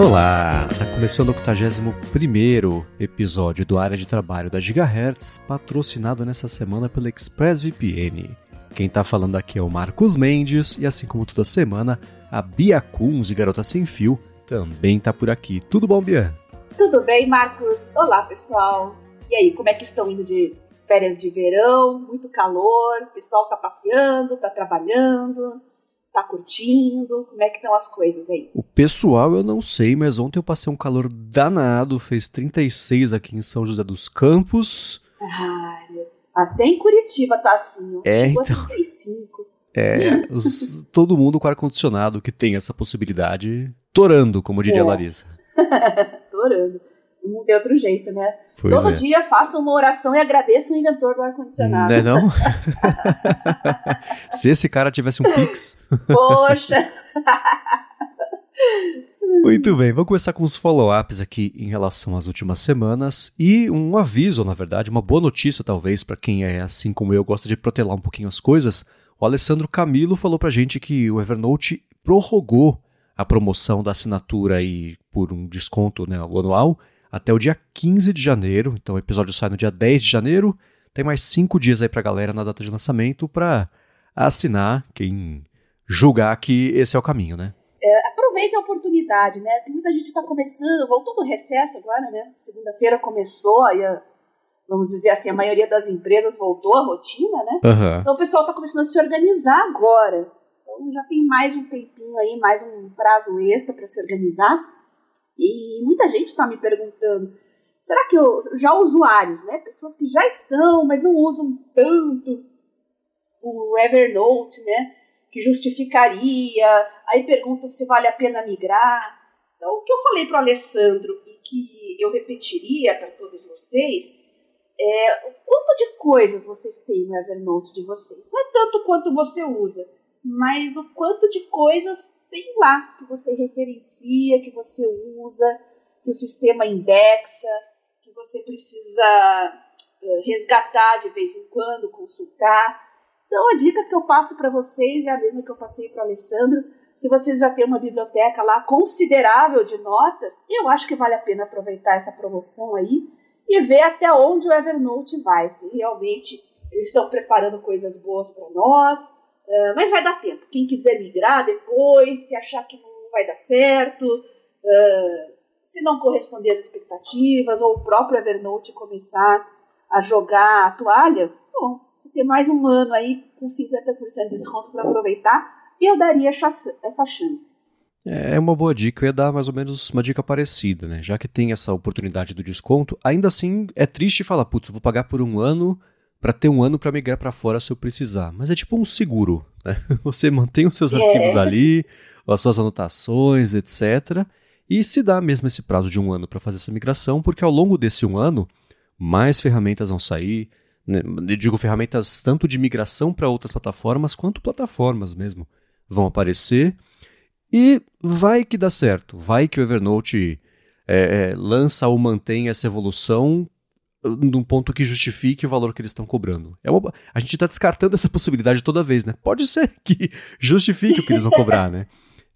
Olá! Tá começando o 81 episódio do Área de Trabalho da Gigahertz, patrocinado nessa semana pela ExpressVPN. Quem tá falando aqui é o Marcos Mendes e assim como toda semana, a Bia Kunz e Garota Sem Fio também tá por aqui. Tudo bom, Bia? Tudo bem, Marcos? Olá, pessoal! E aí, como é que estão indo de férias de verão? Muito calor, o pessoal tá passeando, tá trabalhando, tá curtindo? Como é que estão as coisas aí? O pessoal eu não sei, mas ontem eu passei um calor danado, fez 36 aqui em São José dos Campos. Ai, meu Deus. Até em Curitiba tá assim, É, então. a 35. É, os- todo mundo com ar-condicionado que tem essa possibilidade, torando, como diria É. a Larissa. Adorando. Não tem outro jeito, né? Pois Todo é. dia faça uma oração e agradeça o inventor do ar-condicionado. Não é não? Se esse cara tivesse um Pix. Poxa! Muito bem, vamos começar com os follow-ups aqui em relação às últimas semanas e um aviso, na verdade, uma boa notícia talvez para quem é assim como eu, gosta de protelar um pouquinho as coisas. O Alessandro Camilo falou pra gente que o Evernote prorrogou a promoção da assinatura aí por um desconto né, anual até o dia 15 de janeiro. Então o episódio sai no dia 10 de janeiro. Tem mais cinco dias aí pra galera na data de lançamento para assinar quem julgar que esse é o caminho, né? Aproveite a oportunidade, né? Tem muita gente está começando, voltou do recesso agora, né? Segunda-feira começou, aí a- vamos dizer assim, a maioria das empresas voltou à rotina, né? Aham. Então o pessoal está começando a se organizar agora. Então já tem mais um tempinho aí, mais um prazo extra para se organizar. E muita gente está me perguntando: será que eu, já usuários, né? Pessoas que já estão, mas não usam tanto o Evernote, né? Que justificaria. Aí perguntam se vale a pena migrar. Então, o que eu falei para o Alessandro e que eu repetiria para todos vocês é o quanto de coisas vocês têm no Evernote de vocês. Não é tanto quanto você usa, mas o quanto de coisas tem lá que você referencia, que você usa, que o sistema indexa, que você precisa eh, resgatar de vez em quando, consultar. Então a dica que eu passo para vocês é a mesma que eu passei para Alessandro. Se vocês já têm uma biblioteca lá considerável de notas, eu acho que vale a pena aproveitar essa promoção aí e ver até onde o Evernote vai, se realmente eles estão preparando coisas boas para nós. Eh, mas vai dar tempo. Quem quiser migrar depois, se achar que não vai dar certo, eh, se não corresponder às expectativas, ou o próprio Evernote começar a jogar a toalha, bom, se tem mais um ano aí com 50% de desconto para aproveitar, eu daria essa chance. É uma boa dica, eu ia dar mais ou menos uma dica parecida, né? Já que tem essa oportunidade do desconto, ainda assim é triste falar, putz, vou pagar por um ano pra ter um ano pra migrar pra fora se eu precisar. Mas é tipo um seguro, né? Você mantém os seus É. arquivos ali, as suas anotações, etc. E se dá mesmo esse prazo de um ano pra fazer essa migração, porque ao longo desse um ano, mais ferramentas vão sair. Né? Eu digo ferramentas tanto de migração para outras plataformas, quanto plataformas mesmo vão aparecer. E vai que dá certo, vai que o Evernote é, é, lança ou mantém essa evolução num ponto que justifique o valor que eles estão cobrando. É uma- a gente está descartando essa possibilidade toda vez, né? Pode ser que justifique o que eles vão cobrar, né?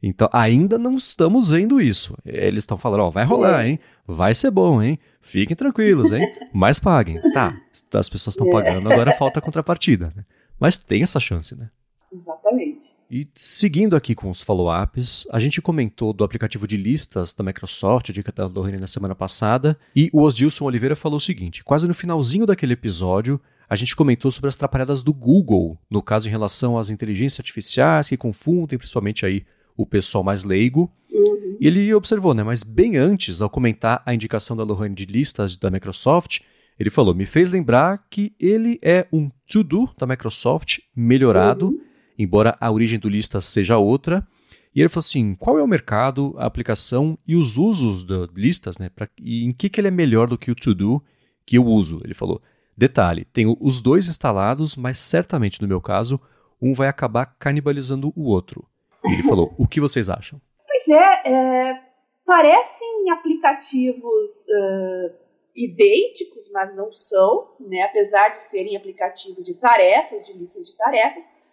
Então, ainda não estamos vendo isso. Eles estão falando, ó, vai rolar, hein? Vai ser bom, hein? Fiquem tranquilos, hein? Mas paguem. Tá, as pessoas estão pagando, agora falta a contrapartida, né? Mas tem essa chance, né? Exatamente. E seguindo aqui com os follow-ups, a gente comentou do aplicativo de listas da Microsoft, a dica da Lorraine na semana passada, e o Osdilson Oliveira falou o seguinte: quase no finalzinho daquele episódio, a gente comentou sobre as atrapalhadas do Google, no caso em relação às inteligências artificiais que confundem principalmente aí o pessoal mais leigo. Uhum. E ele observou, né? Mas bem antes, ao comentar a indicação da Lorraine de listas da Microsoft, ele falou: me fez lembrar que ele é um to-do da Microsoft melhorado, Uhum. Embora a origem do listas seja outra. E ele falou assim: qual é o mercado, a aplicação e os usos de listas, né? Pra, e em que, que ele é melhor do que o to-do que eu uso? Ele falou: detalhe, tenho os dois instalados, mas certamente no meu caso, um vai acabar canibalizando o outro. Ele falou: o que vocês acham? Pois é, é, parecem aplicativos ah, idênticos, mas não são, né? apesar de serem aplicativos de tarefas, de listas de tarefas.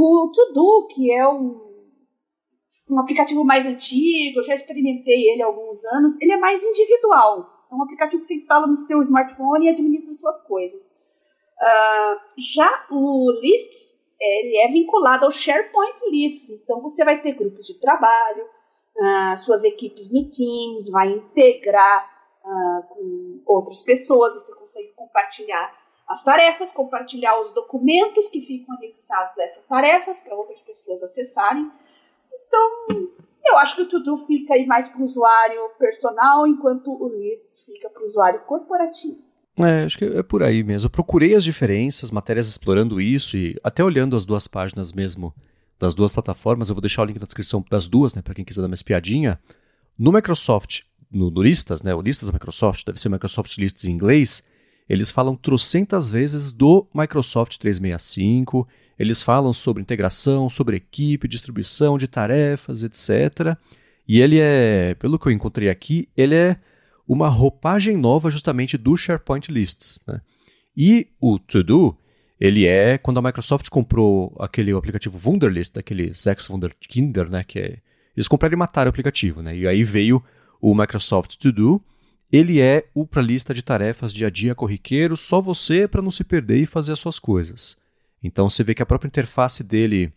O To-Do, que é um, um aplicativo mais antigo, eu já experimentei ele há alguns anos, ele é mais individual. É um aplicativo que você instala no seu smartphone e administra suas coisas. Uh, já o Lists, ele é vinculado ao SharePoint Lists, então você vai ter grupos de trabalho, uh, suas equipes no Teams, vai integrar uh, com outras pessoas, você consegue compartilhar as tarefas, compartilhar os documentos que ficam anexados a essas tarefas para outras pessoas acessarem. Então, eu acho que o To-Do fica aí mais para o usuário personal, enquanto o Lists fica para o usuário corporativo. É, acho que é por aí mesmo. Eu procurei as diferenças, matérias explorando isso e até olhando as duas páginas mesmo das duas plataformas. Eu vou deixar o link na descrição das duas, né, para quem quiser dar uma espiadinha. No Microsoft, no, no Listas, né, o Listas da Microsoft, deve ser Microsoft Lists em inglês, eles falam trocentas vezes do Microsoft 365, eles falam sobre integração, sobre equipe, distribuição de tarefas, etc. E ele é, pelo que eu encontrei aqui, ele é uma roupagem nova justamente do SharePoint Lists. Né? E o To Do, ele é quando a Microsoft comprou aquele aplicativo Wunderlist, daquele Zex Wunderkinder, né, que é, eles compraram e mataram o aplicativo, né? E aí veio o Microsoft To Do. Ele é o para lista de tarefas dia a dia corriqueiro, só você para não se perder e fazer as suas coisas. Então você vê que a própria interface dele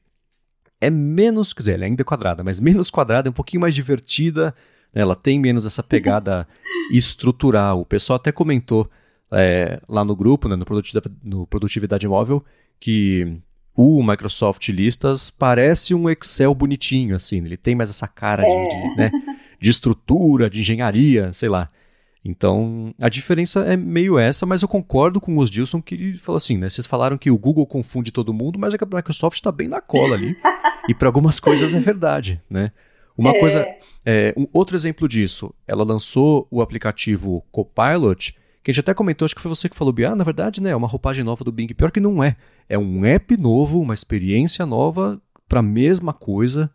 é menos, quer dizer, ela ainda é quadrada, mas menos quadrada, é um pouquinho mais divertida, né? ela tem menos essa pegada estrutural. O pessoal até comentou é, lá no grupo, né, no, Produtividade, no Produtividade Móvel, que o Microsoft Listas parece um Excel bonitinho, assim, ele tem mais essa cara é. de, de, né, de estrutura, de engenharia, sei lá. Então, a diferença é meio essa, mas eu concordo com os Dilson que ele falou assim, né? Vocês falaram que o Google confunde todo mundo, mas é a Microsoft está bem na cola ali. e para algumas coisas é verdade, né? Uma é. coisa, é, um outro exemplo disso, ela lançou o aplicativo Copilot, que a gente até comentou, acho que foi você que falou, ah, na verdade, né, é uma roupagem nova do Bing. Pior que não é. É um app novo, uma experiência nova para a mesma coisa.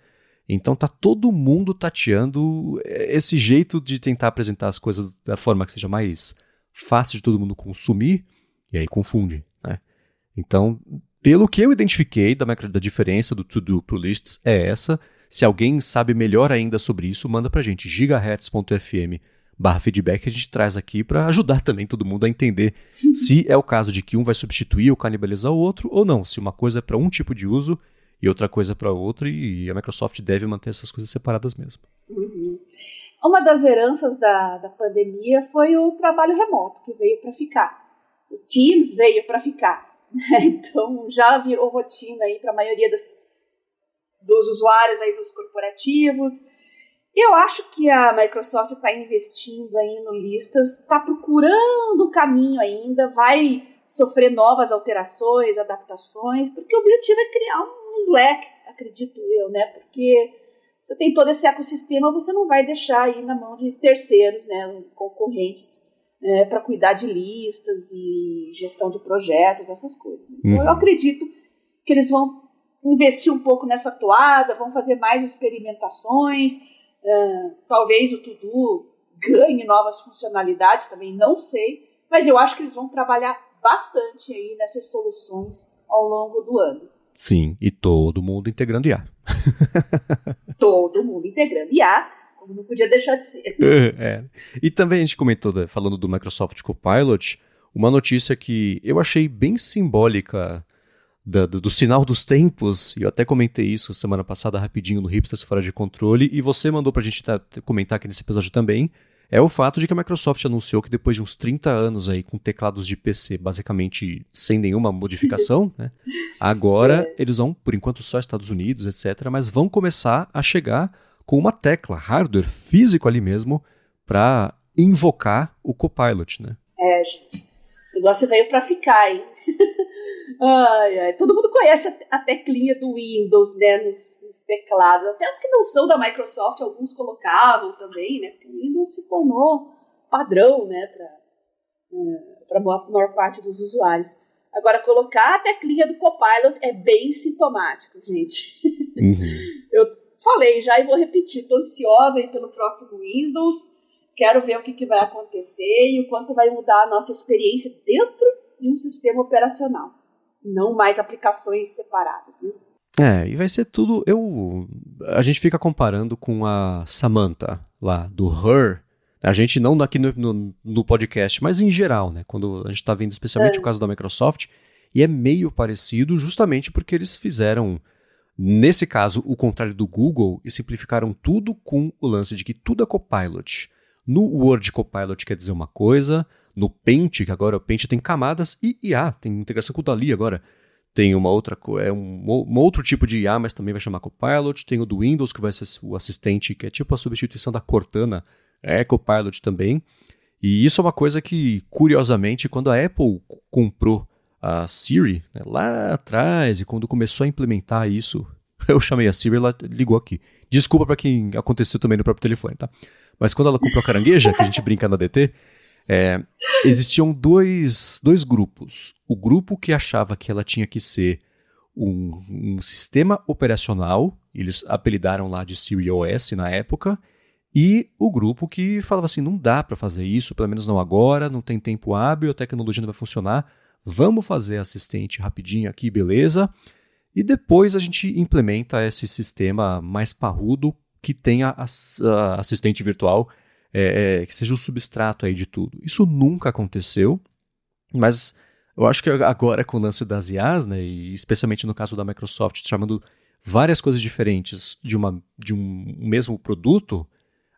Então tá todo mundo tateando esse jeito de tentar apresentar as coisas da forma que seja mais fácil de todo mundo consumir, e aí confunde, né? Então, pelo que eu identifiquei da, da diferença do to-do pro lists é essa. Se alguém sabe melhor ainda sobre isso, manda pra gente, gigahertz.fm barra feedback, a gente traz aqui para ajudar também todo mundo a entender se é o caso de que um vai substituir ou canibalizar o outro ou não, se uma coisa é para um tipo de uso e outra coisa para outra, e a Microsoft deve manter essas coisas separadas mesmo. Uhum. Uma das heranças da, da pandemia foi o trabalho remoto, que veio para ficar. O Teams veio para ficar. Então já virou rotina aí para a maioria das, dos usuários aí dos corporativos. Eu acho que a Microsoft está investindo aí no listas, está procurando o caminho ainda, vai sofrer novas alterações, adaptações, porque o objetivo é criar um Slack, acredito eu, né? Porque você tem todo esse ecossistema, você não vai deixar aí na mão de terceiros, né, concorrentes, né, para cuidar de listas e gestão de projetos, essas coisas. Então, uhum. eu acredito que eles vão investir um pouco nessa toada, vão fazer mais experimentações, uh, talvez o Tudo ganhe novas funcionalidades, também não sei, mas eu acho que eles vão trabalhar bastante aí nessas soluções ao longo do ano. Sim, e todo mundo integrando IA. todo mundo integrando IA, como não podia deixar de ser. É. E também a gente comentou, falando do Microsoft Copilot, uma notícia que eu achei bem simbólica do, do, do, sinal dos tempos, e eu até comentei isso semana passada rapidinho no Hipsters Fora de Controle, e você mandou pra gente tá, comentar aqui nesse episódio também, é o fato de que a Microsoft anunciou que depois de uns 30 anos aí com teclados de PC basicamente sem nenhuma modificação, né, agora é. eles vão, por enquanto só Estados Unidos, etc., mas vão começar a chegar com uma tecla, hardware físico ali mesmo, para invocar o Copilot, né? É, gente. O negócio veio para ficar, hein? ai, ai. Todo mundo conhece a, teclinha do Windows, né, nos, nos, teclados. Até os que não são da Microsoft, alguns colocavam também, né? Porque o Windows se tornou padrão, né, para é, a maior, maior parte dos usuários. Agora, colocar a teclinha do Copilot é bem sintomático, gente. Uhum. Eu falei já e vou repetir. Estou ansiosa aí pelo próximo Windows. Quero ver o que, que vai acontecer e o quanto vai mudar a nossa experiência dentro de um sistema operacional, não mais aplicações separadas. Né? É, e vai ser tudo. Eu, a gente fica comparando com a Samantha lá do Her. A gente não aqui no, no, no podcast, mas em geral, né? Quando a gente está vendo especialmente é. o caso da Microsoft, e é meio parecido justamente porque eles fizeram, nesse caso, o contrário do Google e simplificaram tudo com o lance de que tudo é Copilot. No Word Copilot quer dizer uma coisa, no Paint, que agora o Paint tem camadas, e IA, tem integração com o Dali agora. Tem uma outra, é um, um, outro tipo de IA, mas também vai chamar Copilot. Tem o do Windows, que vai ser o assistente, que é tipo a substituição da Cortana, é Copilot também. E isso é uma coisa que, curiosamente, quando a Apple comprou a Siri, né, lá atrás, e quando começou a implementar isso, eu chamei a Siri, ela ligou aqui. Desculpa para quem aconteceu também no próprio telefone, tá? Mas quando ela comprou a carangueja, que a gente brinca na DT, é, existiam dois, dois grupos. O grupo que achava que ela tinha que ser um, um sistema operacional, eles apelidaram lá de Siri OS na época, e o grupo que falava assim: não dá para fazer isso, pelo menos não agora, não tem tempo hábil, a tecnologia não vai funcionar, vamos fazer assistente rapidinho aqui, beleza? E depois a gente implementa esse sistema mais parrudo que tenha assistente virtual é, é, que seja o substrato aí de tudo. Isso nunca aconteceu, mas eu acho que agora com o lance das IAs, né, e especialmente no caso da Microsoft, chamando várias coisas diferentes de, uma, de um mesmo produto,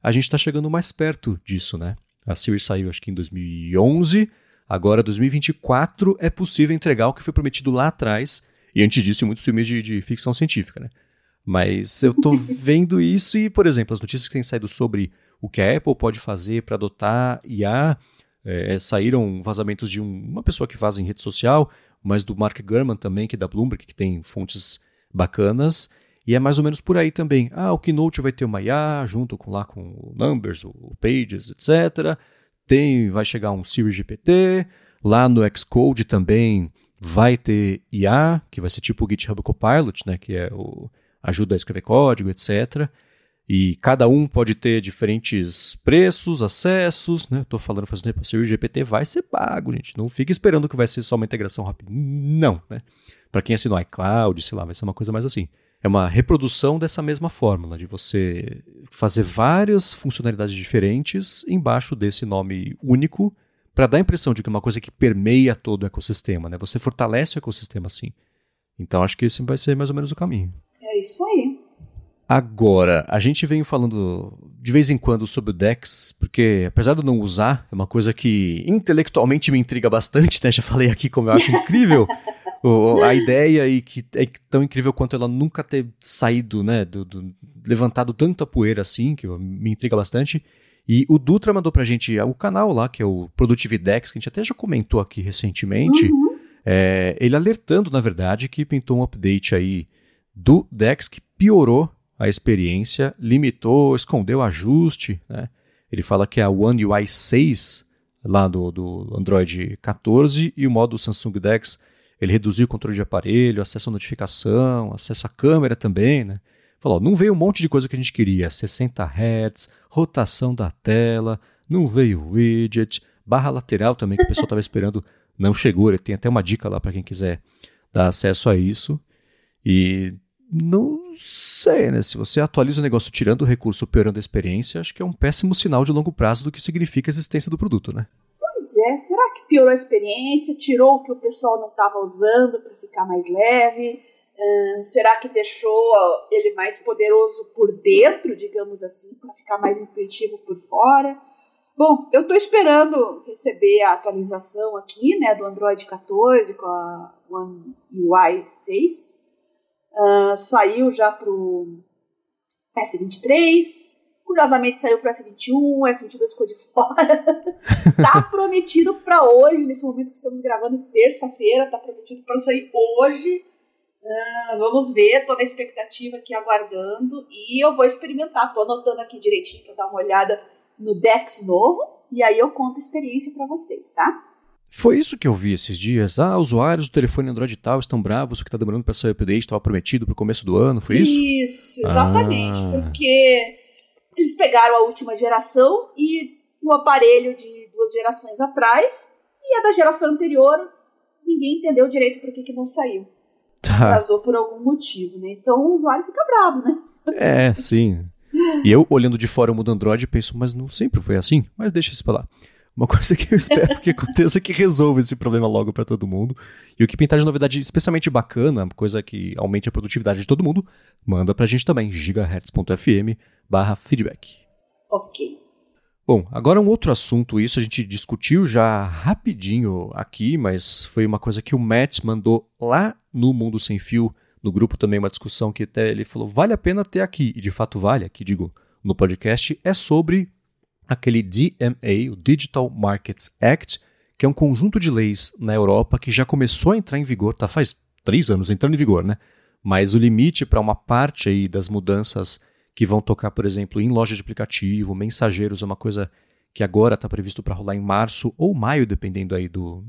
a gente está chegando mais perto disso, né? A Siri saiu acho que em 2011, agora 2024 é possível entregar o que foi prometido lá atrás, e antes disso em muitos filmes de, de ficção científica, né? Mas eu tô vendo isso e, por exemplo, as notícias que têm saído sobre o que a Apple pode fazer para adotar IA. É, saíram vazamentos de um, uma pessoa que faz em rede social, mas do Mark Gurman também, que é da Bloomberg, que tem fontes bacanas. E é mais ou menos por aí também. Ah, o Keynote vai ter uma IA junto com lá com o Numbers, o Pages, etc. Tem, vai chegar um Siri GPT. Lá no Xcode também vai ter IA, que vai ser tipo o GitHub Copilot, né, que é o ajuda a escrever código, etc. E cada um pode ter diferentes preços, acessos, né? Estou falando fazendo tempo, o GPT vai ser pago, gente. Não fica esperando que vai ser só uma integração rápida. Não, né? Para quem assinou iCloud, sei lá, vai ser uma coisa mais assim. É uma reprodução dessa mesma fórmula, de você fazer várias funcionalidades diferentes embaixo desse nome único, para dar a impressão de que é uma coisa que permeia todo o ecossistema, né? Você fortalece o ecossistema assim. Então acho que esse vai ser mais ou menos o caminho. É isso aí. Agora, a gente vem falando de vez em quando sobre o Dex, porque apesar de eu não usar, é uma coisa que intelectualmente me intriga bastante, né? Já falei aqui como eu acho incrível o, a ideia e que é tão incrível quanto ela nunca ter saído, né? Do, do, levantado tanta poeira assim, que me intriga bastante. E o Dutra mandou pra gente o canal lá, que é o Productividex, que a gente até já comentou aqui recentemente. Uhum. É, ele alertando, na verdade, que pintou um update aí do Dex que piorou a experiência, limitou, escondeu ajuste. Né? Ele fala que é a One UI 6 lá do, do Android 14 e o modo Samsung Dex ele reduziu o controle de aparelho, acesso à notificação, acesso à câmera também, né? Falou, não veio um monte de coisa que a gente queria, 60 Hz, rotação da tela, não veio widget, barra lateral também que o pessoal estava esperando, não chegou, ele tem até uma dica lá para quem quiser dar acesso a isso. E não sei, né? Se você atualiza o negócio tirando o recurso, piorando a experiência, acho que é um péssimo sinal de longo prazo do que significa a existência do produto, né? Pois é, será que piorou a experiência, tirou o que o pessoal não estava usando para ficar mais leve? Hum, será que deixou ele mais poderoso por dentro, digamos assim, para ficar mais intuitivo por fora? Bom, eu estou esperando receber a atualização aqui, né, do Android 14 com a One UI 6 Uh, saiu já pro S23. Curiosamente saiu pro S21, o S22 ficou de fora. tá prometido para hoje, nesse momento que estamos gravando, terça-feira, tá prometido para sair hoje. Uh, vamos ver, tô na expectativa aqui aguardando e eu vou experimentar. Tô anotando aqui direitinho para dar uma olhada no Dex novo e aí eu conto a experiência para vocês, tá? Foi isso que eu vi esses dias. Ah, usuários do telefone Android tal estão bravos porque está demorando para sair o update, estava prometido para o começo do ano, foi isso? Isso, exatamente. Ah. Porque eles pegaram a última geração e o aparelho de duas gerações atrás e a da geração anterior ninguém entendeu direito por que, que não saiu. atrasou por algum motivo, né? Então o usuário fica bravo, né? É, sim. E eu, olhando de fora o mundo Android, penso, mas não sempre foi assim? Mas deixa isso pra lá. Uma coisa que eu espero que aconteça é que resolva esse problema logo para todo mundo. E o que pintar de novidade especialmente bacana, coisa que aumente a produtividade de todo mundo, manda pra gente também, gigahertz.fm barra feedback. Ok. Bom, agora um outro assunto, isso a gente discutiu já rapidinho aqui, mas foi uma coisa que o Matt mandou lá no Mundo Sem Fio, no grupo também, uma discussão que até ele falou, vale a pena ter aqui, e de fato vale, aqui digo, no podcast, é sobre aquele DMA, o Digital Markets Act, que é um conjunto de leis na Europa que já começou a entrar em vigor, tá faz três anos entrando em vigor, né? Mas o limite para uma parte aí das mudanças que vão tocar, por exemplo, em loja de aplicativo, mensageiros, é uma coisa que agora está previsto para rolar em março ou maio, dependendo aí do,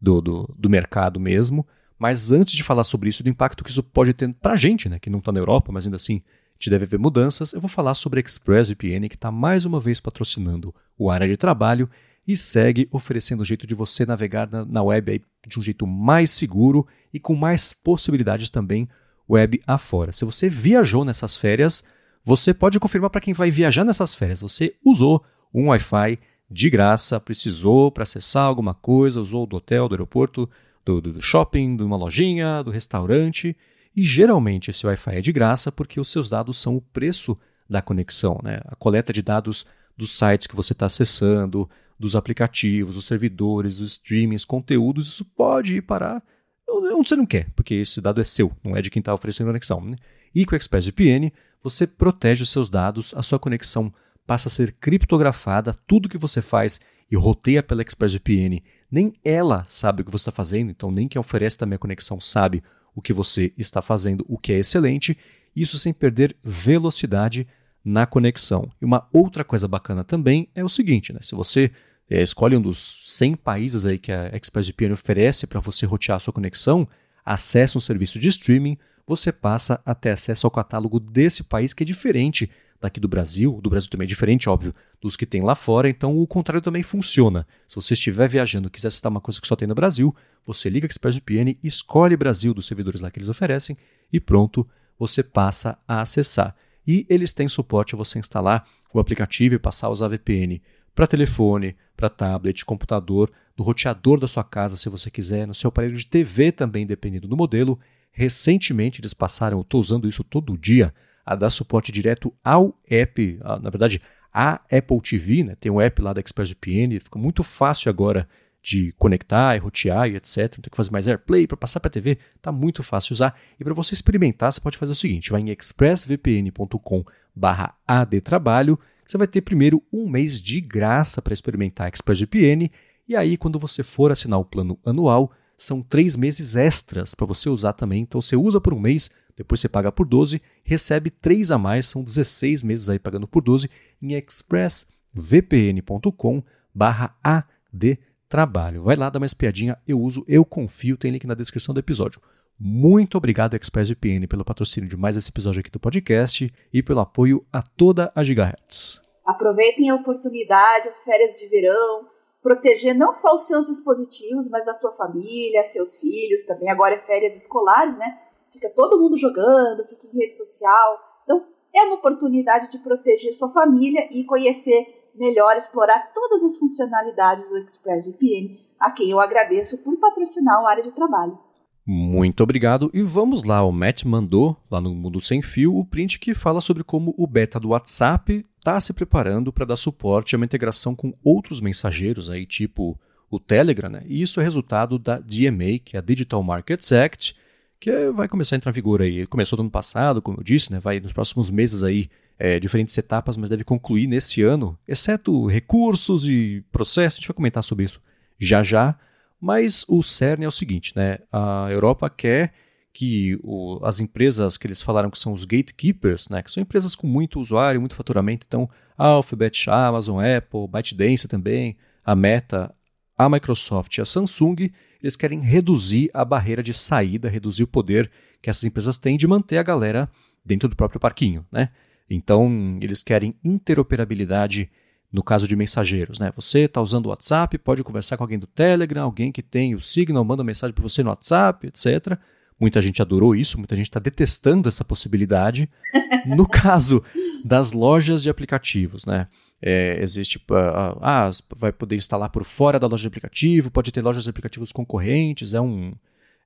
do, do, do, mercado mesmo. Mas antes de falar sobre isso, do impacto que isso pode ter para a gente, né, que não está na Europa, mas ainda assim gente deve ver mudanças, eu vou falar sobre a ExpressVPN, que está mais uma vez patrocinando o área de trabalho e segue oferecendo o jeito de você navegar na, na web de um jeito mais seguro e com mais possibilidades também web afora. Se você viajou nessas férias, você pode confirmar para quem vai viajar nessas férias. Você usou um Wi-Fi de graça, precisou para acessar alguma coisa, usou do hotel, do aeroporto, do, do, do shopping, de uma lojinha, do restaurante e geralmente esse Wi-Fi é de graça porque os seus dados são o preço da conexão, né? A coleta de dados dos sites que você está acessando, dos aplicativos, dos servidores, dos streamings, conteúdos, isso pode ir parar onde você não quer, porque esse dado é seu, não é de quem está oferecendo conexão. Né? E com o ExpressVPN, você protege os seus dados, a sua conexão passa a ser criptografada, tudo que você faz e roteia pela ExpressVPN, nem ela sabe o que você está fazendo, então nem quem oferece também a conexão sabe o que você está fazendo, o que é excelente, isso sem perder velocidade na conexão. E uma outra coisa bacana também é o seguinte, né? se você é, escolhe um dos 100 países aí que a ExpressVPN oferece para você rotear a sua conexão, acessa um serviço de streaming, você passa a ter acesso ao catálogo desse país que é diferente daqui do Brasil, do Brasil também é diferente, óbvio, dos que tem lá fora, então o contrário também funciona. Se você estiver viajando e quiser acessar uma coisa que só tem no Brasil, você liga ExpressVPN, escolhe Brasil dos servidores lá que eles oferecem e pronto, você passa a acessar. E eles têm suporte a você instalar o aplicativo e passar a usar VPN para telefone, para tablet, computador, no roteador da sua casa, se você quiser, no seu aparelho de TV também, dependendo do modelo. Recentemente eles passaram, eu estou usando isso todo dia, a dar suporte direto ao app, a, na verdade, a Apple TV, né? tem um app lá da ExpressVPN, fica muito fácil agora de conectar e rotear e etc. Não tem que fazer mais AirPlay para passar para a TV, tá muito fácil usar. E para você experimentar, você pode fazer o seguinte: vai em expressvpn.com/adtrabalho, que você vai ter primeiro um mês de graça para experimentar a ExpressVPN. E aí, quando você for assinar o plano anual, são três meses extras para você usar também. Então você usa por um mês, depois você paga por 12, recebe 3 a mais, são 16 meses aí pagando por 12 em expressvpn.com/adtrabalho. Vai lá, dá uma espiadinha, eu uso, eu confio, tem link na descrição do episódio. Muito obrigado, ExpressVPN, pelo patrocínio de mais esse episódio aqui do podcast e pelo apoio a toda a Gigahertz. Aproveitem a oportunidade, as férias de verão, proteger não só os seus dispositivos, mas a sua família, seus filhos também. Agora é férias escolares, né? fica todo mundo jogando, fica em rede social. Então, é uma oportunidade de proteger sua família e conhecer melhor, explorar todas as funcionalidades do ExpressVPN, a quem eu agradeço por patrocinar o área de trabalho. Muito obrigado. E vamos lá, o Matt mandou lá no Mundo Sem Fio o print que fala sobre como o beta do WhatsApp está se preparando para dar suporte a uma integração com outros mensageiros aí, tipo o Telegram, né? E isso é resultado da DMA, que é a Digital Markets Act, que vai começar a entrar em vigor aí. Começou no ano passado, como eu disse, né? vai nos próximos meses aí é, diferentes etapas, mas deve concluir nesse ano, exceto recursos e processos, a gente vai comentar sobre isso já já. Mas o CERN é o seguinte, né? A Europa quer que o, as empresas que eles falaram que são os gatekeepers, né, que são empresas com muito usuário, muito faturamento, então Alphabet, Amazon, Apple, ByteDance também, a Meta, a Microsoft e a Samsung, eles querem reduzir a barreira de saída, reduzir o poder que essas empresas têm de manter a galera dentro do próprio parquinho, né? Então, eles querem interoperabilidade no caso de mensageiros, né? Você está usando o WhatsApp, pode conversar com alguém do Telegram, alguém que tem o Signal, manda mensagem para você no WhatsApp, etc. Muita gente adorou isso, muita gente está detestando essa possibilidade. no caso das lojas de aplicativos, né? É, existe, uh, ah, vai poder instalar por fora da loja de aplicativo, pode ter lojas de aplicativos concorrentes, é um,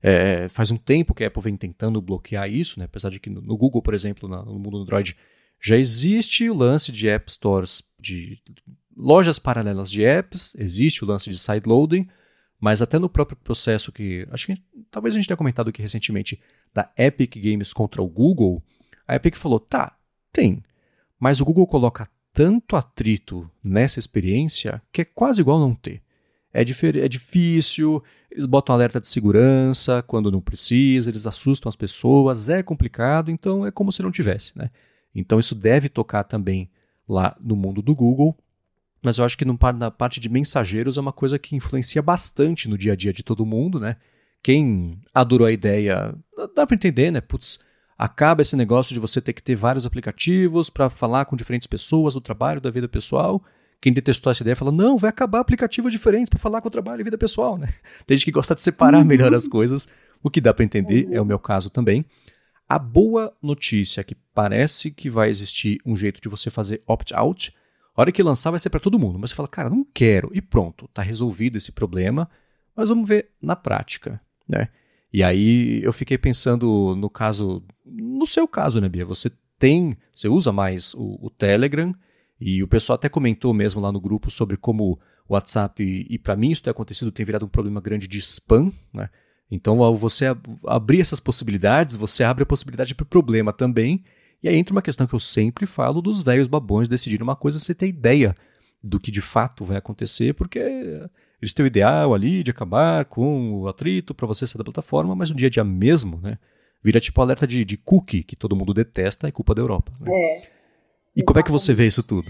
é, faz um tempo que a Apple vem tentando bloquear isso, né? apesar de que no, no Google, por exemplo, no mundo Android, já existe o lance de App Stores, de lojas paralelas de apps, existe o lance de sideloading, mas até no próprio processo que, acho que talvez a gente tenha comentado aqui recentemente, da Epic Games contra o Google, a Epic falou, tá, tem, mas o Google coloca tanto atrito nessa experiência que é quase igual não ter. É, é difícil, eles botam alerta de segurança quando não precisa, eles assustam as pessoas, é complicado, então é como se não tivesse, né? Então isso deve tocar também lá no mundo do Google, mas eu acho que na parte de mensageiros é uma coisa que influencia bastante no dia a dia de todo mundo, né? Quem adorou a ideia, dá para entender, né? Putz, acaba esse negócio de você ter que ter vários aplicativos para falar com diferentes pessoas do trabalho, da vida pessoal. Quem detestou essa ideia fala: não, vai acabar aplicativos diferentes para falar com o trabalho e vida pessoal, né? Tem gente que gosta de separar melhor as coisas, o que dá para entender, é o meu caso também. A boa notícia é que parece que vai existir um jeito de você fazer opt-out a hora que lançar vai ser para todo mundo, mas você fala, cara, não quero, e pronto, tá resolvido esse problema, mas vamos ver na prática, né? E aí eu fiquei pensando no caso, no seu caso, né, Bia? Você tem, você usa mais o, o Telegram, e o pessoal até comentou mesmo lá no grupo sobre como o WhatsApp, e para mim isso tem acontecido, tem virado um problema grande de spam, né? Então, ao você abrir essas possibilidades, você abre a possibilidade para o problema também, e aí entra uma questão que eu sempre falo dos velhos babões decidirem uma coisa sem ter ideia do que de fato vai acontecer, porque eles têm o ideal ali de acabar com o atrito para você sair da plataforma, mas no dia a dia mesmo, né? Vira tipo alerta de, de cookie, que todo mundo detesta, é culpa da Europa. Né? É. E exatamente. como é que você vê isso tudo?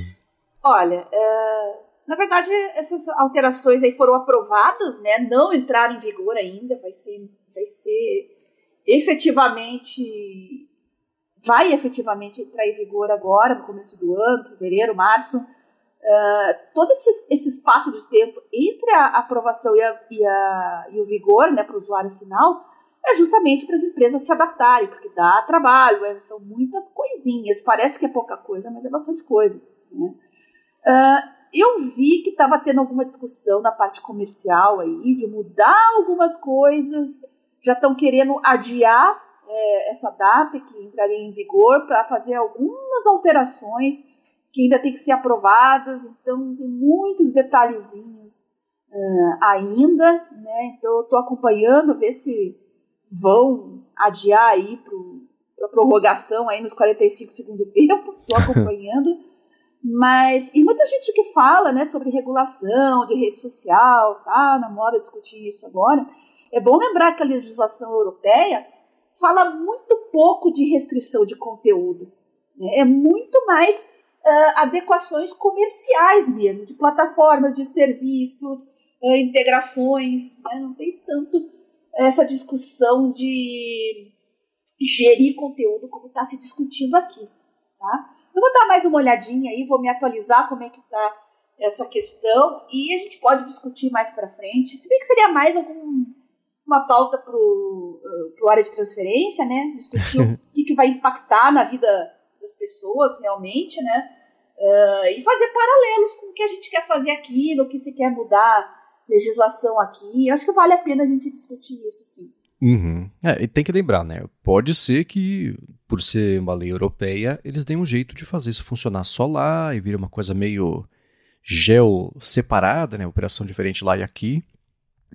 Olha, é, na verdade, essas alterações aí foram aprovadas, né? Não entraram em vigor ainda, vai ser, vai ser efetivamente vai efetivamente entrar em vigor agora, no começo do ano, fevereiro, março. Uh, todo esse, esse, espaço de tempo entre a aprovação e, a, e, a, e o vigor né, para o usuário final é justamente para as empresas se adaptarem, porque dá trabalho, é, são muitas coisinhas. Parece que é pouca coisa, mas é bastante coisa. Né? Uh, eu vi que estava tendo alguma discussão na parte comercial aí, de mudar algumas coisas, já estão querendo adiar é, essa data que entraria em vigor para fazer algumas alterações que ainda tem que ser aprovadas, então tem muitos detalhezinhos uh, ainda, né? Então eu estou acompanhando, ver se vão adiar aí para a prorrogação aí nos 45 segundos tempo, estou acompanhando. Mas, e muita gente que fala, né, sobre regulação de rede social, tá na moda discutir isso agora. É bom lembrar que a legislação europeia fala muito pouco de restrição de conteúdo. Né? É muito mais uh, adequações comerciais mesmo, de plataformas, de serviços, uh, integrações. Né? Não tem tanto essa discussão de gerir conteúdo como está se discutindo aqui. Tá? Eu vou dar mais uma olhadinha aí, vou me atualizar como é que está essa questão e a gente pode discutir mais para frente. Se bem que seria mais algum uma pauta para o uh, área de transferência, né? Discutir o que, que vai impactar na vida das pessoas realmente, né? Uh, e fazer paralelos com o que a gente quer fazer aqui, no que se quer mudar legislação aqui. Acho que vale a pena a gente discutir isso, sim. Uhum. É, e tem que lembrar, né? Pode ser que, por ser uma lei europeia, eles deem um jeito de fazer isso funcionar só lá e vira uma coisa meio geo separada, né? Operação diferente lá e aqui.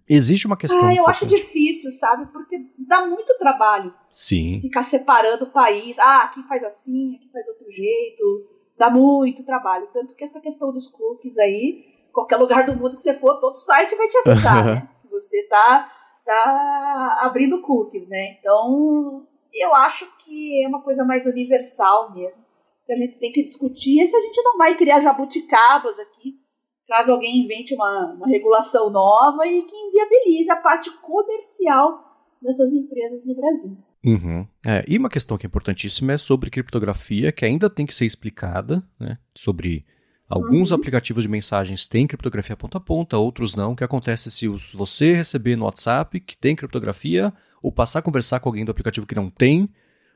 Existe uma questão. Ah, eu acho difícil, sabe? Porque dá muito trabalho. Sim. Ficar separando o país. Ah, aqui faz assim, aqui faz outro jeito. Dá muito trabalho. Tanto que essa questão dos cookies aí, qualquer lugar do mundo que você for, todo site vai te avisar, né? Você tá, tá abrindo cookies, né? Então, eu acho que é uma coisa mais universal mesmo. Que a gente tem que discutir. E se a gente não vai criar jabuticabas aqui caso alguém invente uma, uma regulação nova e que inviabilize a parte comercial dessas empresas no Brasil. Uhum. É, e uma questão que é importantíssima é sobre criptografia, que ainda tem que ser explicada, né? Sobre alguns uhum. aplicativos de mensagens têm criptografia ponta a ponta, outros não. O que acontece se os, você receber no WhatsApp que tem criptografia, ou passar a conversar com alguém do aplicativo que não tem,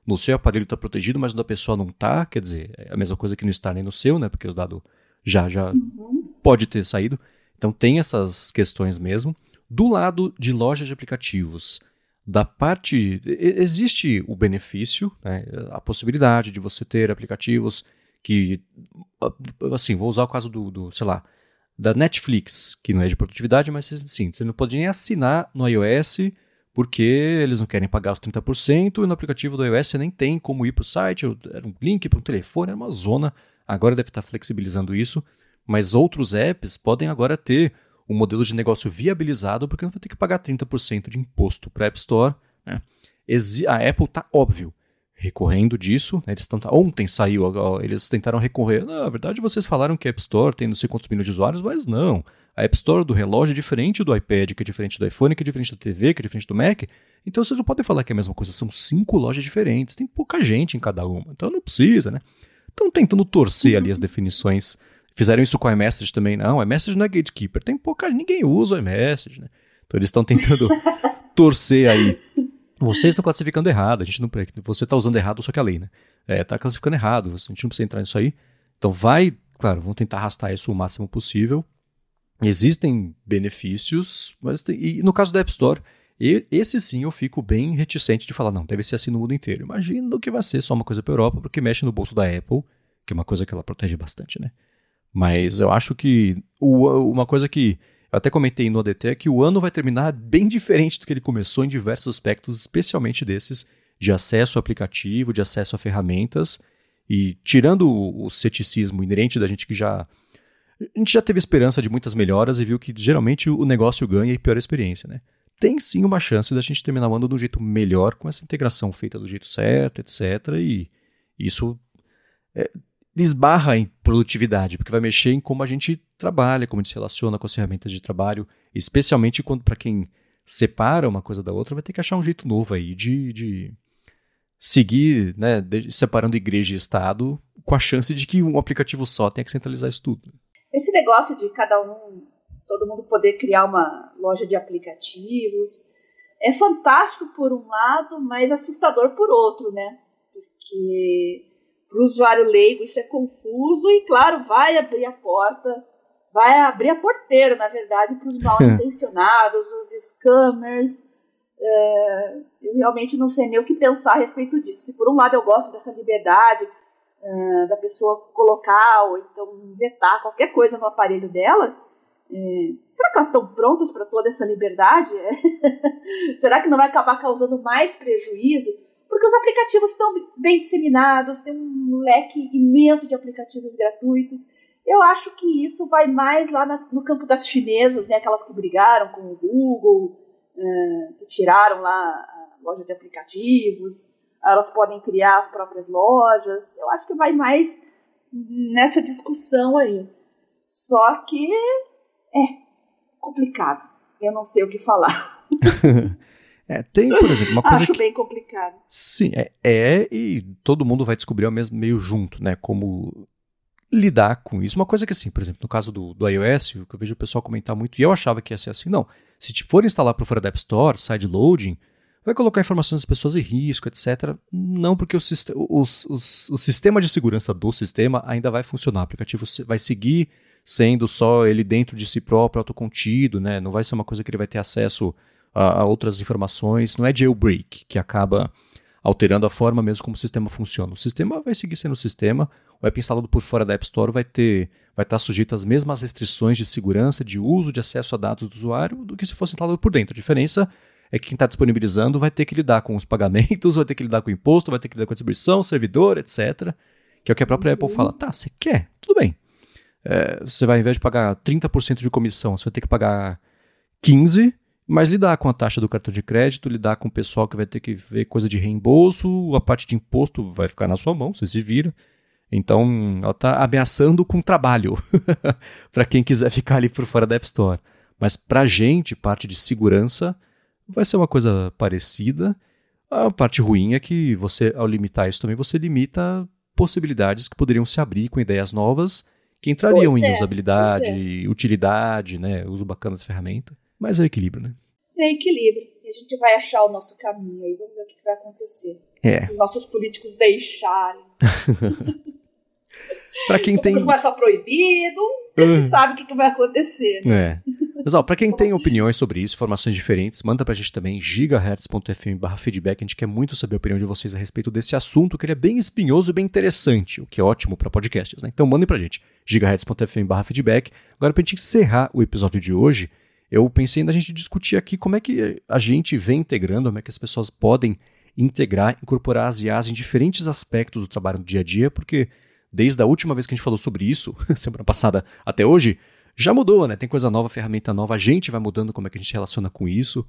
no seu aparelho está protegido, mas o da pessoa não está, quer dizer, é a mesma coisa que não está nem no seu, né? Porque o dado já, já uhum. Pode ter saído. Então tem essas questões mesmo. Do lado de lojas de aplicativos, da parte. Existe o benefício, né, a possibilidade de você ter aplicativos que. Assim, vou usar o caso do, do, sei lá, da Netflix, que não é de produtividade, mas sim, você não pode nem assinar no iOS porque eles não querem pagar os 30% e no aplicativo do iOS você nem tem como ir para o site, era um link para um telefone, era uma zona. Agora deve estar flexibilizando isso, mas outros apps podem agora ter um modelo de negócio viabilizado porque não vai ter que pagar 30% de imposto para a App Store. Né? A Apple está óbvio recorrendo disso. Né? Eles ontem saiu, eles tentaram recorrer. Na verdade, vocês falaram que a App Store tem não sei quantos milhões de usuários, mas não. A App Store do relógio é diferente do iPad, que é diferente do iPhone, que é diferente da TV, que é diferente do Mac. Então vocês não podem falar que é a mesma coisa. São cinco lojas diferentes, tem pouca gente em cada uma. Então não precisa, né? Estão tentando torcer ali as definições. Fizeram isso com o iMessage também. Não, o iMessage não é gatekeeper. Tem pouca ninguém usa o iMessage, né? Então eles estão tentando torcer aí. Vocês estão classificando errado. A gente não, você está usando errado, só que a lei, né? É, tá classificando errado. A gente não precisa entrar nisso aí. Então vai, claro, vão tentar arrastar isso o máximo possível. Existem benefícios, mas tem, e no caso da App Store, esse sim eu fico bem reticente de falar, não, deve ser assim no mundo inteiro. Imagino que vai ser só uma coisa para Europa, porque mexe no bolso da Apple, que é uma coisa que ela protege bastante, né? Mas eu acho que o, uma coisa que eu até comentei no ADT é que o ano vai terminar bem diferente do que ele começou em diversos aspectos, especialmente desses de acesso ao aplicativo, de acesso a ferramentas. E tirando o, ceticismo inerente da gente que já a gente já teve esperança de muitas melhoras e viu que geralmente o negócio ganha e pior a experiência, né? Tem sim uma chance da gente terminar o ano de um jeito melhor, com essa integração feita do jeito certo, etc. E isso é, desbarra em produtividade, porque vai mexer em como a gente trabalha, como a gente se relaciona com as ferramentas de trabalho, especialmente quando para quem separa uma coisa da outra, vai ter que achar um jeito novo aí de, de seguir, né, de, separando igreja e Estado, com a chance de que um aplicativo só tenha que centralizar isso tudo. Esse negócio de cada um, todo mundo poder criar uma loja de aplicativos, é fantástico por um lado, mas assustador por outro, né? Porque para o usuário leigo isso é confuso e, claro, vai abrir a porta, vai abrir a porteira, na verdade, para os mal intencionados, os scammers. É, eu realmente não sei nem o que pensar a respeito disso. Se por um lado eu gosto dessa liberdade, uh, da pessoa colocar ou então vetar qualquer coisa no aparelho dela, é, será que elas estão prontas para toda essa liberdade? É. será que não vai acabar causando mais prejuízo? Porque os aplicativos estão bem disseminados, tem um leque imenso de aplicativos gratuitos. Eu acho que isso vai mais lá nas, no campo das chinesas, né, aquelas que brigaram com o Google, uh, que tiraram lá a loja de aplicativos elas podem criar as próprias lojas. Eu acho que vai mais nessa discussão aí. Só que é complicado. Eu não sei o que falar. é, tem, por exemplo, uma coisa. Acho que... bem complicado. Sim, é, é, e todo mundo vai descobrir ao mesmo meio junto, né? Como lidar com isso. Uma coisa que, assim, por exemplo, no caso do, do iOS, o que eu vejo o pessoal comentar muito, e eu achava que ia ser assim, não. Se for instalar para fora da App Store, side loading, vai colocar informações das pessoas em risco, etc. Não porque o, o, o, o, sistema de segurança do sistema ainda vai funcionar. O aplicativo vai seguir sendo só ele dentro de si próprio, autocontido, né? não vai ser uma coisa que ele vai ter acesso a, a outras informações. Não é jailbreak que acaba alterando a forma mesmo como o sistema funciona. O sistema vai seguir sendo o sistema, o app instalado por fora da App Store vai ter vai estar sujeito às mesmas restrições de segurança, de uso, de acesso a dados do usuário do que se fosse instalado por dentro. A diferença é que quem está disponibilizando vai ter que lidar com os pagamentos, vai ter que lidar com o imposto, vai ter que lidar com a distribuição, servidor, etc. Que é o que a própria Apple fala. Tá, você quer? Tudo bem. É, você vai, ao invés de pagar 30% de comissão, você vai ter que pagar 15%, mas lidar com a taxa do cartão de crédito, lidar com o pessoal que vai ter que ver coisa de reembolso, a parte de imposto vai ficar na sua mão, você se vira. Então, ela está ameaçando com trabalho para quem quiser ficar ali por fora da App Store. Mas para a gente, parte de segurança, vai ser uma coisa parecida. A parte ruim é que você, ao limitar isso também, você limita possibilidades que poderiam se abrir com ideias novas que entrariam pois em é, usabilidade, é. utilidade, né, uso bacana da ferramenta. Mas é equilíbrio, né? É equilíbrio. e a gente vai achar o nosso caminho aí. Vamos ver o que, vai acontecer. É. Se os nossos políticos deixarem. Para quem tem. Começa proibido, você uhum. sabe o que, que vai acontecer. Né? É. Pessoal, para quem tem opiniões sobre isso, informações diferentes, manda pra gente também gigahertz.fm feedback. A gente quer muito saber a opinião de vocês a respeito desse assunto, que ele é bem espinhoso e bem interessante, o que é ótimo para podcasts, né? Então mandem pra gente, gigahertz.fm feedback. Agora, pra gente encerrar o episódio de hoje, eu pensei na gente discutir aqui como é que a gente vem integrando, como é que as pessoas podem integrar, incorporar as IAs em diferentes aspectos do trabalho no dia a dia, porque desde a última vez que a gente falou sobre isso, semana passada até hoje, já mudou, né? Tem coisa nova, ferramenta nova, a gente vai mudando como é que a gente relaciona com isso.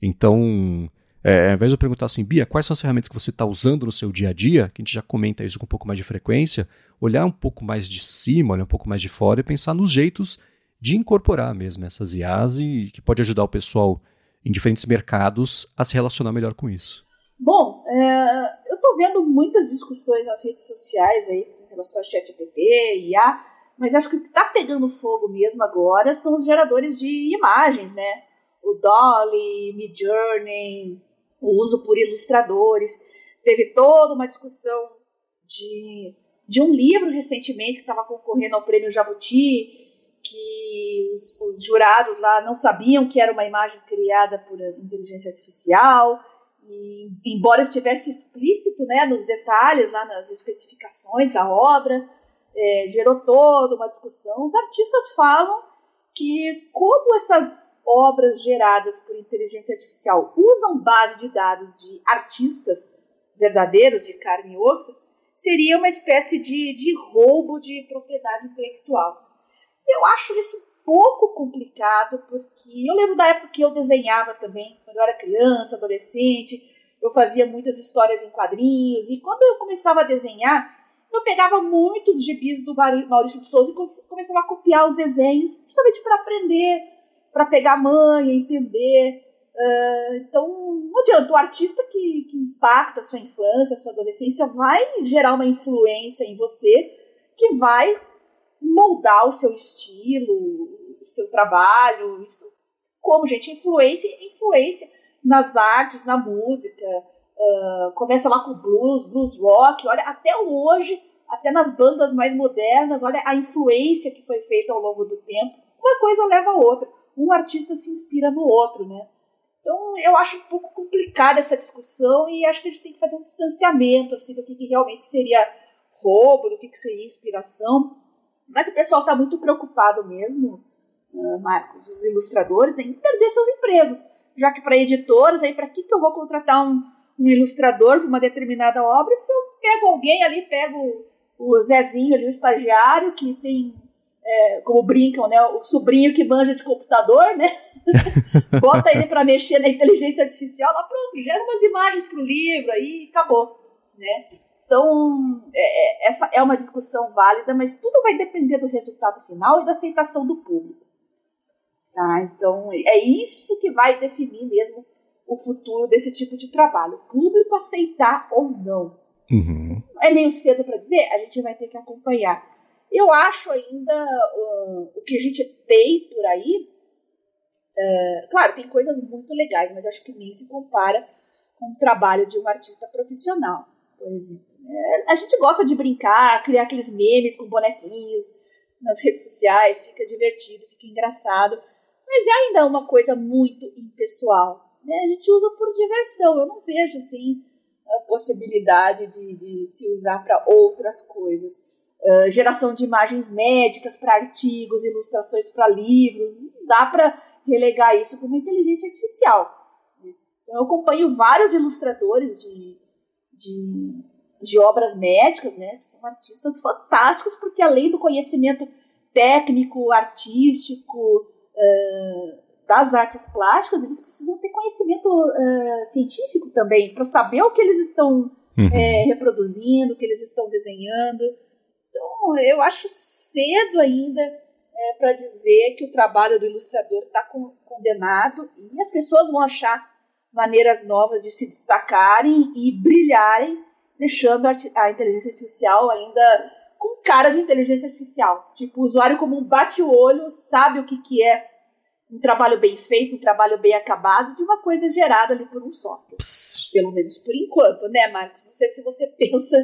Então, é, ao invés de eu perguntar assim, Bia, quais são as ferramentas que você está usando no seu dia a dia, que a gente já comenta isso com um pouco mais de frequência, olhar um pouco mais de cima, olhar um pouco mais de fora e pensar nos jeitos de incorporar mesmo essas IAs e que pode ajudar o pessoal em diferentes mercados a se relacionar melhor com isso. Bom, é, eu estou vendo muitas discussões nas redes sociais aí com relação ao ChatGPT, IA, mas acho que o que está pegando fogo mesmo agora são os geradores de imagens, né? O Dolly, Midjourney, o uso por ilustradores. Teve toda uma discussão de, de um livro recentemente que estava concorrendo ao prêmio Jabuti, que os, os, jurados lá não sabiam que era uma imagem criada por inteligência artificial. E, embora estivesse explícito né, nos detalhes, lá nas especificações da obra, é, gerou toda uma discussão. Os artistas falam que, como essas obras geradas por inteligência artificial usam base de dados de artistas verdadeiros, de carne e osso, seria uma espécie de, de roubo de propriedade intelectual. Eu acho isso pouco complicado, porque eu lembro da época que eu desenhava também, quando eu era criança, adolescente, eu fazia muitas histórias em quadrinhos, e quando eu começava a desenhar, eu pegava muitos gibis do Maurício de Souza e começava a copiar os desenhos, justamente para aprender, para pegar manha, entender. Uh, então, não adianta, o artista que, que impacta a sua infância, a sua adolescência, vai gerar uma influência em você que vai moldar o seu estilo, o seu trabalho. Isso, como, gente, influência, influência nas artes, na música, Uh, começa lá com blues, blues rock, olha, até hoje, até nas bandas mais modernas, olha a influência que foi feita ao longo do tempo. Uma coisa leva a outra. Um artista se inspira no outro, né? Então, eu acho um pouco complicada essa discussão e acho que a gente tem que fazer um distanciamento assim do que, que realmente seria roubo, do que, que seria inspiração. Mas o pessoal está muito preocupado mesmo, uh, Marcos, os ilustradores, em perder seus empregos. Já que para editoras, aí para que, que eu vou contratar um, um ilustrador para uma determinada obra, se eu pego alguém ali, pego o Zezinho ali, o estagiário, que tem, é, como brincam, né, o sobrinho que manja de computador, né? Bota ele para mexer na inteligência artificial, lá pronto, gera umas imagens para o livro, aí acabou, né? Então, é, é, essa é uma discussão válida, mas tudo vai depender do resultado final e da aceitação do público. Tá? Então, é isso que vai definir mesmo o futuro desse tipo de trabalho. O público aceitar ou não. Uhum. É meio cedo para dizer, a gente vai ter que acompanhar. Eu acho ainda uh, o que a gente tem por aí. Uh, claro, tem coisas muito legais, mas acho que nem se compara com o trabalho de um artista profissional, por exemplo. A gente gosta de brincar, criar aqueles memes com bonequinhos nas redes sociais, fica divertido, fica engraçado, mas é ainda uma coisa muito impessoal né, a gente usa por diversão. Eu não vejo assim a possibilidade de, de se usar para outras coisas. Uh, geração de imagens médicas para artigos, ilustrações para livros, não dá para relegar isso para uma inteligência artificial. Né? Então, eu acompanho vários ilustradores de, de, de obras médicas, né, que são artistas fantásticos, porque além do conhecimento técnico, artístico, uh, das artes plásticas, eles precisam ter conhecimento uh, científico também, para saber o que eles estão uhum. é, reproduzindo, o que eles estão desenhando. Então, eu acho cedo ainda é, para dizer que o trabalho do ilustrador está condenado e as pessoas vão achar maneiras novas de se destacarem e brilharem, deixando a, inteligência artificial ainda com cara de inteligência artificial. Tipo, o usuário como um bate-olho, sabe o que, que é um trabalho bem feito, um trabalho bem acabado de uma coisa gerada ali por um software. Pelo menos por enquanto, né, Marcos? Não sei se você pensa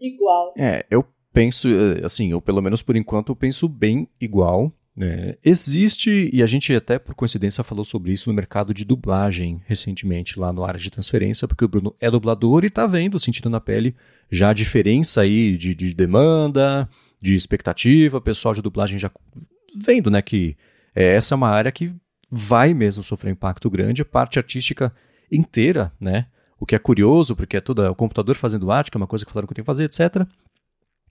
igual. É, eu penso, eh, assim, eu pelo menos por enquanto eu penso bem igual. Né? Existe, e a gente até por coincidência falou sobre isso no mercado de dublagem recentemente, lá no área de transferência, porque o Bruno é dublador e está vendo, sentindo na pele, já a diferença aí de, de demanda, de expectativa, o pessoal de dublagem já vendo, né, que é, essa é uma área que vai mesmo sofrer impacto grande, parte artística inteira, né, o que é curioso, porque é tudo é o computador fazendo arte, que é uma coisa que falaram que eu tenho que fazer, etc.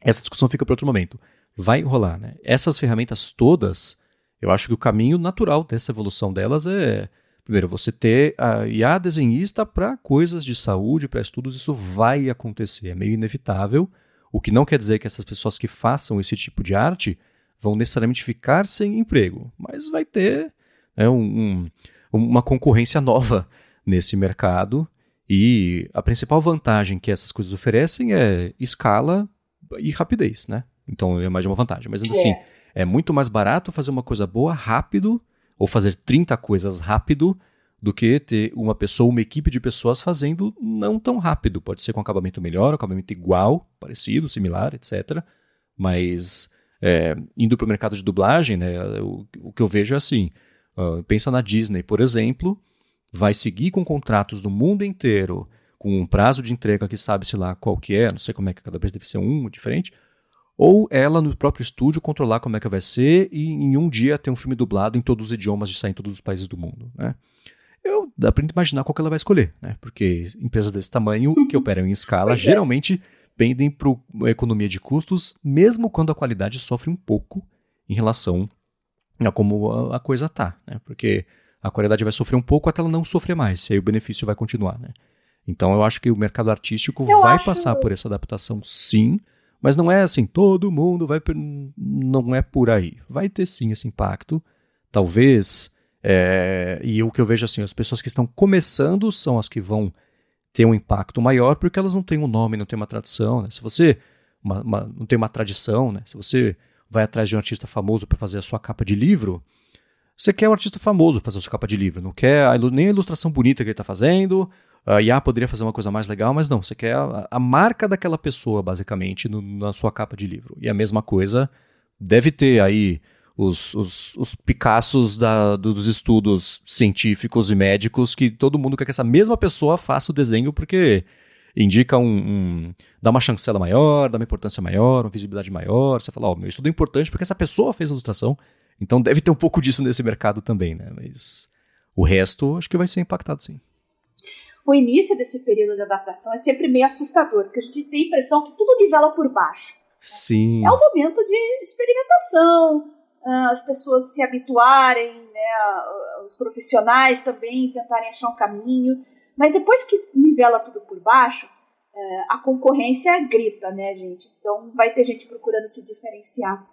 Essa discussão fica para outro momento vai rolar. Né? Essas ferramentas todas, eu acho que o caminho natural dessa evolução delas é, primeiro, você ter a IA desenhista para coisas de saúde, para estudos, isso vai acontecer, é meio inevitável. O que não quer dizer que essas pessoas que façam esse tipo de arte vão necessariamente ficar sem emprego, mas vai ter né, um, um, uma concorrência nova nesse mercado. E a principal vantagem que essas coisas oferecem é escala e rapidez, né? Então é mais de uma vantagem. Mas ainda assim, é. assim, é muito mais barato fazer uma coisa boa rápido, ou fazer 30 coisas rápido, do que ter uma pessoa, uma equipe de pessoas fazendo não tão rápido. Pode ser com acabamento melhor, acabamento igual, parecido, similar, etc. Mas é, indo para o mercado de dublagem, né, o, o, que eu vejo é assim: uh, pensa na Disney, por exemplo, vai seguir com contratos do mundo inteiro, com um prazo de entrega que sabe-se lá qual que é, não sei como é que cada vez deve ser um diferente, ou ela no próprio estúdio controlar como é que vai ser e em um dia ter um filme dublado em todos os idiomas de sair em todos os países do mundo, né? Eu dá para imaginar qual que ela vai escolher, né? Porque empresas desse tamanho que operam em escala é. geralmente pendem para uma economia de custos, mesmo quando a qualidade sofre um pouco em relação a como a, coisa tá, né? Porque a qualidade vai sofrer um pouco até ela não sofrer mais, e aí o benefício vai continuar, né? Então eu acho que o mercado artístico eu vai acho... passar por essa adaptação, sim, mas não é assim, todo mundo vai. Não é por aí. Vai ter sim esse impacto. Talvez. É, e o que eu vejo assim, as pessoas que estão começando são as que vão ter um impacto maior porque elas não têm um nome, não têm uma tradição. Né? Se você uma, uma, não tem uma tradição, né? se você vai atrás de um artista famoso para fazer a sua capa de livro, você quer um artista famoso fazer a sua capa de livro, não quer a, nem a ilustração bonita que ele está fazendo, a IA poderia fazer uma coisa mais legal, mas não, você quer a, a marca daquela pessoa, basicamente, no, na sua capa de livro. E a mesma coisa deve ter aí os, os, os Picassos da, dos estudos científicos e médicos que todo mundo quer que essa mesma pessoa faça o desenho porque indica um, um, dá uma chancela maior, dá uma importância maior, uma visibilidade maior. Você fala, ó, oh, meu estudo é importante porque essa pessoa fez a ilustração. Então deve ter um pouco disso nesse mercado também, né? Mas o resto acho que vai ser impactado sim o início desse período de adaptação é sempre meio assustador, porque a gente tem a impressão que tudo nivela por baixo. Sim. É um momento de experimentação, ah, as pessoas se habituarem, né, os profissionais também tentarem achar um caminho, mas depois que nivela tudo por baixo, eh, a concorrência grita, né, gente? Então vai ter gente procurando se diferenciar.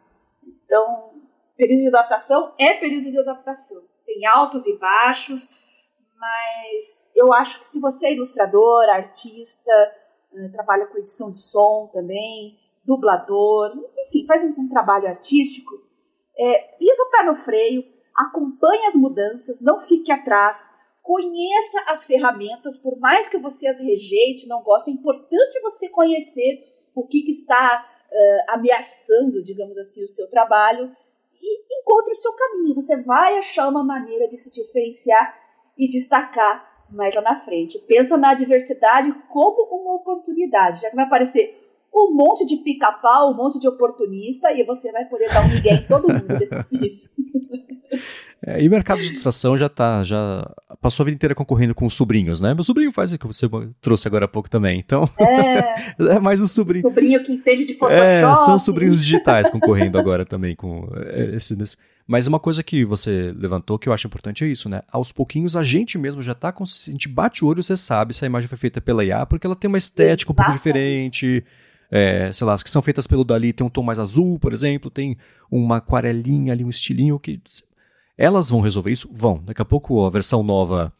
Então, período de adaptação é período de adaptação. Tem altos e baixos, mas eu acho que se você é ilustrador, artista, eh, trabalha com edição de som também, dublador, enfim, faz um, um trabalho artístico, é, pisa o pé no freio, acompanhe as mudanças, não fique atrás, conheça as ferramentas, por mais que você as rejeite, não goste, é importante você conhecer o que, que está uh, ameaçando, digamos assim, o seu trabalho e encontre o seu caminho. Você vai achar uma maneira de se diferenciar e destacar mais lá na frente. Pensa na diversidade como uma oportunidade, já que vai aparecer um monte de pica-pau, um monte de oportunista e você vai poder dar um ninguém em todo mundo depois. É, e o mercado de ilustração já tá, já passou a vida inteira concorrendo com os sobrinhos, né? Meu sobrinho faz o que você trouxe agora há pouco também, então é, é mais um sobrinho. Sobrinho que entende de Photoshop. É, são sobrinhos digitais concorrendo agora também com é, esses mas uma coisa que você levantou que eu acho importante é isso, né? Aos pouquinhos a gente mesmo já tá consciente, a gente bate o olho, você sabe se a imagem foi feita pela IA, porque ela tem uma estética Exatamente. um pouco diferente. É, sei lá, as que são feitas pelo Dali tem um tom mais azul, por exemplo, tem uma aquarelinha ali, um estilinho que. Elas vão resolver isso? Vão. Daqui a pouco a versão nova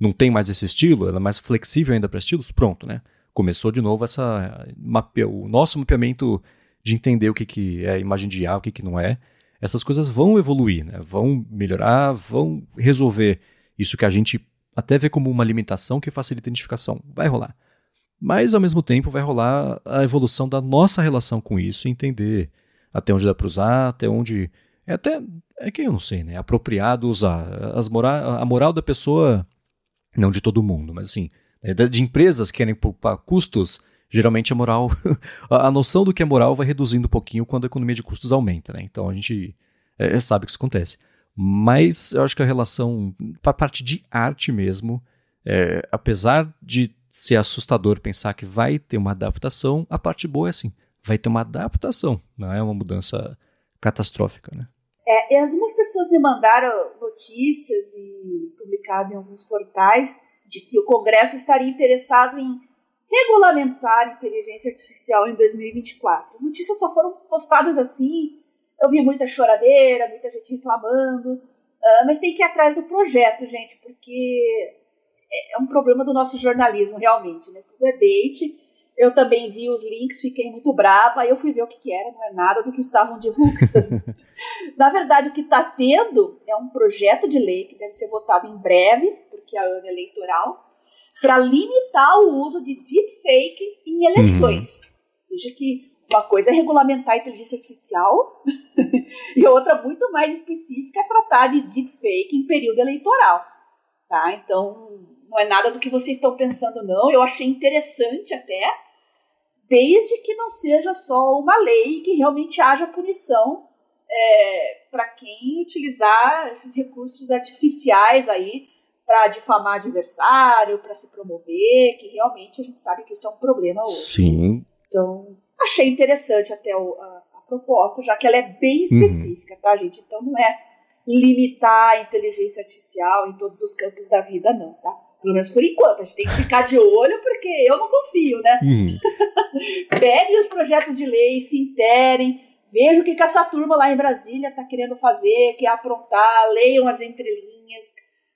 não tem mais esse estilo, ela é mais flexível ainda para estilos, pronto, né? Começou de novo essa mape... o nosso mapeamento de entender o que, que é imagem de IA, o que, que não é essas coisas vão evoluir, né? vão melhorar, vão resolver isso que a gente até vê como uma limitação que facilita a identificação. Vai rolar. Mas, ao mesmo tempo, vai rolar a evolução da nossa relação com isso, entender até onde dá para usar, até onde. É até. É que eu não sei, né? É apropriado usar. As mora, a moral da pessoa, não de todo mundo, mas assim, de empresas que querem poupar custos, geralmente a moral. a noção do que é moral vai reduzindo um pouquinho quando a economia de custos aumenta, né? Então a gente é, sabe que isso acontece. Mas eu acho que a relação, para a parte de arte mesmo, é, apesar de ser assustador pensar que vai ter uma adaptação, a parte boa é assim, vai ter uma adaptação, não é uma mudança catastrófica, né? É, algumas pessoas me mandaram notícias e publicado em alguns portais de que o Congresso estaria interessado em regulamentar inteligência artificial em 2024. As notícias só foram postadas assim eu vi muita choradeira, muita gente reclamando, uh, mas tem que ir atrás do projeto, gente, porque é, é um problema do nosso jornalismo, realmente, né? Tudo é bait. Eu também vi os links, fiquei muito brava, aí eu fui ver o que, que era, não é nada do que estavam divulgando. Na verdade, o que está tendo é um projeto de lei que deve ser votado em breve, porque é a ano eleitoral, para limitar o uso de deepfake em eleições. Uhum. Veja que uma coisa é regulamentar a inteligência artificial e outra muito mais específica é tratar de deepfake em período eleitoral, tá? Então, não é nada do que vocês estão pensando, não. Eu achei interessante até, desde que não seja só uma lei que realmente haja punição é, para quem utilizar esses recursos artificiais aí para difamar adversário, para se promover, que realmente a gente sabe que isso é um problema hoje. Sim. Então, Achei interessante até o, a, a, proposta, já que ela é bem uhum. específica, uhum. tá, gente? Então não é limitar a inteligência artificial em todos os campos da vida, não, tá? Pelo menos por enquanto, a gente tem que ficar de olho, porque eu não confio, né? Uhum. Peguem os projetos de lei, se interem, vejam o que, que essa turma lá em Brasília está querendo fazer, quer aprontar, leiam as entrelinhas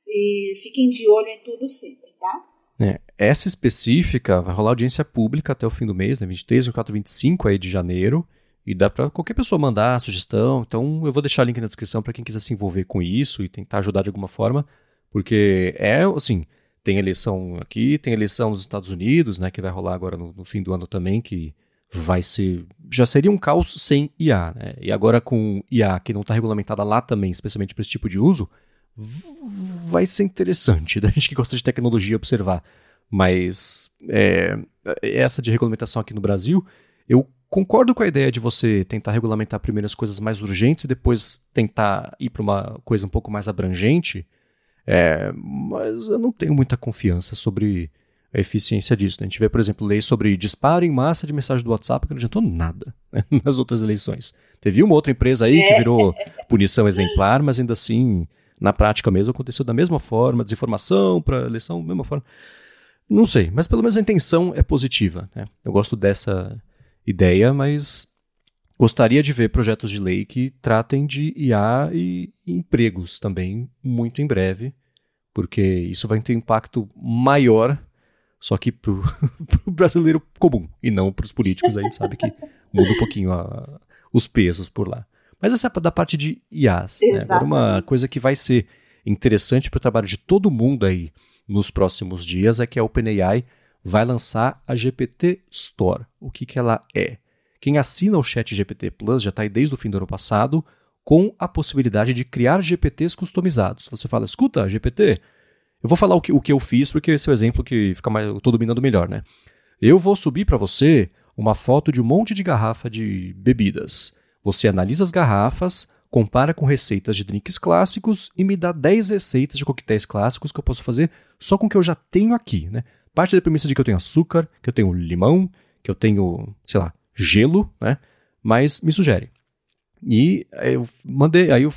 e fiquem de olho em tudo sempre, tá? É, essa específica vai rolar audiência pública até o fim do mês, né, 23, 24, 25 aí de janeiro. E dá para qualquer pessoa mandar sugestão. Então eu vou deixar o link na descrição para quem quiser se envolver com isso e tentar ajudar de alguma forma. Porque é, assim, tem eleição aqui, tem eleição nos Estados Unidos, né, que vai rolar agora no, no fim do ano também, que vai ser. Já seria um caos sem IA, né? E agora com IA que não está regulamentada lá também, especialmente para esse tipo de uso, vai ser interessante da gente que gosta de tecnologia observar. Mas é, essa de regulamentação aqui no Brasil, eu concordo com a ideia de você tentar regulamentar primeiro as coisas mais urgentes e depois tentar ir para uma coisa um pouco mais abrangente. É, mas eu não tenho muita confiança sobre a eficiência disso. Né? A gente vê, por exemplo, leis sobre disparo em massa de mensagem do WhatsApp que não adiantou nada né? nas outras eleições. Teve uma outra empresa aí que virou punição exemplar, mas ainda assim na prática mesmo aconteceu da mesma forma, desinformação para eleição, mesma forma. Não sei, mas pelo menos a intenção é positiva. Né? Eu gosto dessa ideia, mas gostaria de ver projetos de lei que tratem de IA e empregos também muito em breve, porque isso vai ter impacto maior, só que para o brasileiro comum e não para os políticos. A gente sabe que muda um pouquinho a, os pesos por lá. Mas essa é da parte de IAs. Né? Agora, uma coisa que vai ser interessante para o trabalho de todo mundo aí nos próximos dias é que a OpenAI vai lançar a GPT Store. O que, que ela é? Quem assina o Chat GPT Plus já está aí desde o fim do ano passado com a possibilidade de criar GPTs customizados. Você fala, escuta, GPT, eu vou falar o que, o que eu fiz porque esse é o exemplo que fica mais, eu estou dominando melhor, né? Eu vou subir para você uma foto de um monte de garrafa de bebidas. Você analisa as garrafas, compara com receitas de drinks clássicos e me dá 10 receitas de coquetéis clássicos que eu posso fazer só com o que eu já tenho aqui, né? Parte da premissa de que eu tenho açúcar, que eu tenho limão, que eu tenho, sei lá, gelo, né? Mas me sugere. E eu mandei, aí eu,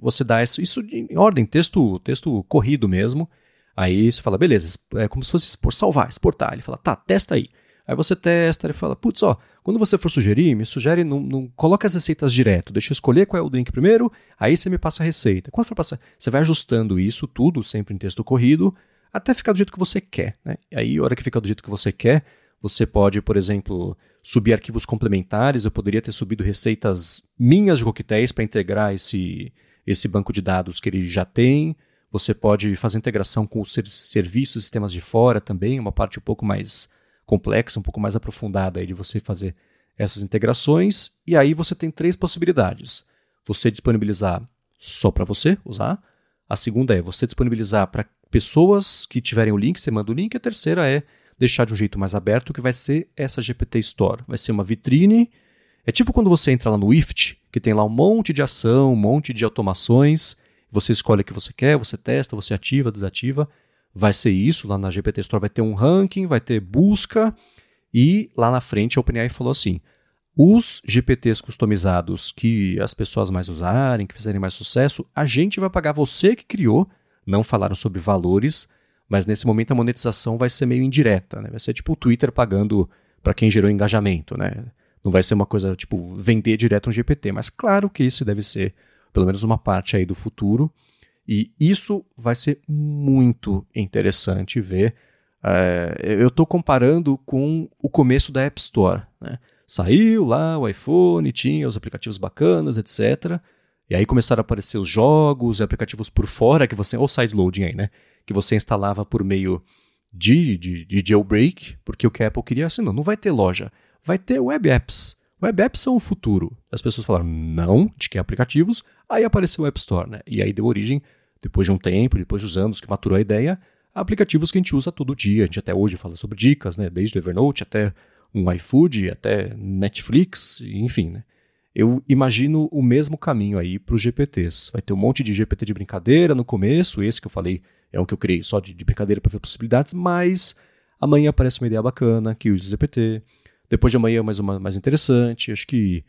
você dá isso, isso em ordem, texto, texto corrido mesmo. Aí você fala, beleza, é como se fosse salvar, exportar. Ele fala, tá, testa aí. Aí você testa e fala, putz, ó, quando você for sugerir, me sugere, não, não coloca as receitas direto, deixa eu escolher qual é o drink primeiro, aí você me passa a receita. Quando for passar, você vai ajustando isso tudo, sempre em texto corrido, até ficar do jeito que você quer, né? E aí, a hora que fica do jeito que você quer, Você pode, por exemplo, subir arquivos complementares. Eu poderia ter subido receitas minhas de coquetéis para integrar esse, esse banco de dados que ele já tem. Você pode fazer integração com os serviços, sistemas de fora também, uma parte um pouco mais complexa, um pouco mais aprofundada aí de você fazer essas integrações. E aí você tem três possibilidades. Você disponibilizar só para você usar. A segunda é você disponibilizar para pessoas que tiverem o link, você manda o link. A terceira é deixar de um jeito mais aberto, que vai ser essa GPT Store. Vai ser uma vitrine. É tipo quando você entra lá no IFT, que tem lá um monte de ação, um monte de automações. Você escolhe o que você quer, você testa, você ativa, desativa. Vai ser isso. Lá na GPT Store vai ter um ranking, vai ter busca. E lá na frente a OpenAI falou assim: os GPTs customizados que as pessoas mais usarem, que fizerem mais sucesso, a gente vai pagar você que criou. Não falaram sobre valores, mas nesse momento a monetização vai ser meio indireta, né? Vai ser tipo o Twitter pagando para quem gerou engajamento, né? Não vai ser uma coisa tipo vender direto um GPT, mas claro que isso deve ser pelo menos uma parte aí do futuro. E isso vai ser muito interessante ver. É, eu estou comparando com o começo da App Store. Né? Saiu lá o iPhone, tinha os aplicativos bacanas, etc. E aí começaram a aparecer os jogos e aplicativos por fora que você. Ou sideloading aí, né? que você instalava por meio de, de, de jailbreak, porque o que a Apple queria assim, não, não vai ter loja, vai ter web apps. Web apps são o futuro. As pessoas falaram, não, de que aplicativos, aí apareceu o App Store, né? E aí deu origem, depois de um tempo, depois dos anos que maturou a ideia, a aplicativos que a gente usa todo dia. A gente até hoje fala sobre dicas, né? Desde Evernote até um iFood, até Netflix, enfim, né? Eu imagino o mesmo caminho aí para os GPTs. Vai ter um monte de GPT de brincadeira no começo, esse que eu falei é um que eu criei só de, de brincadeira para ver possibilidades, mas amanhã aparece uma ideia bacana que usa o GPT. Depois de amanhã mais uma mais interessante. Acho que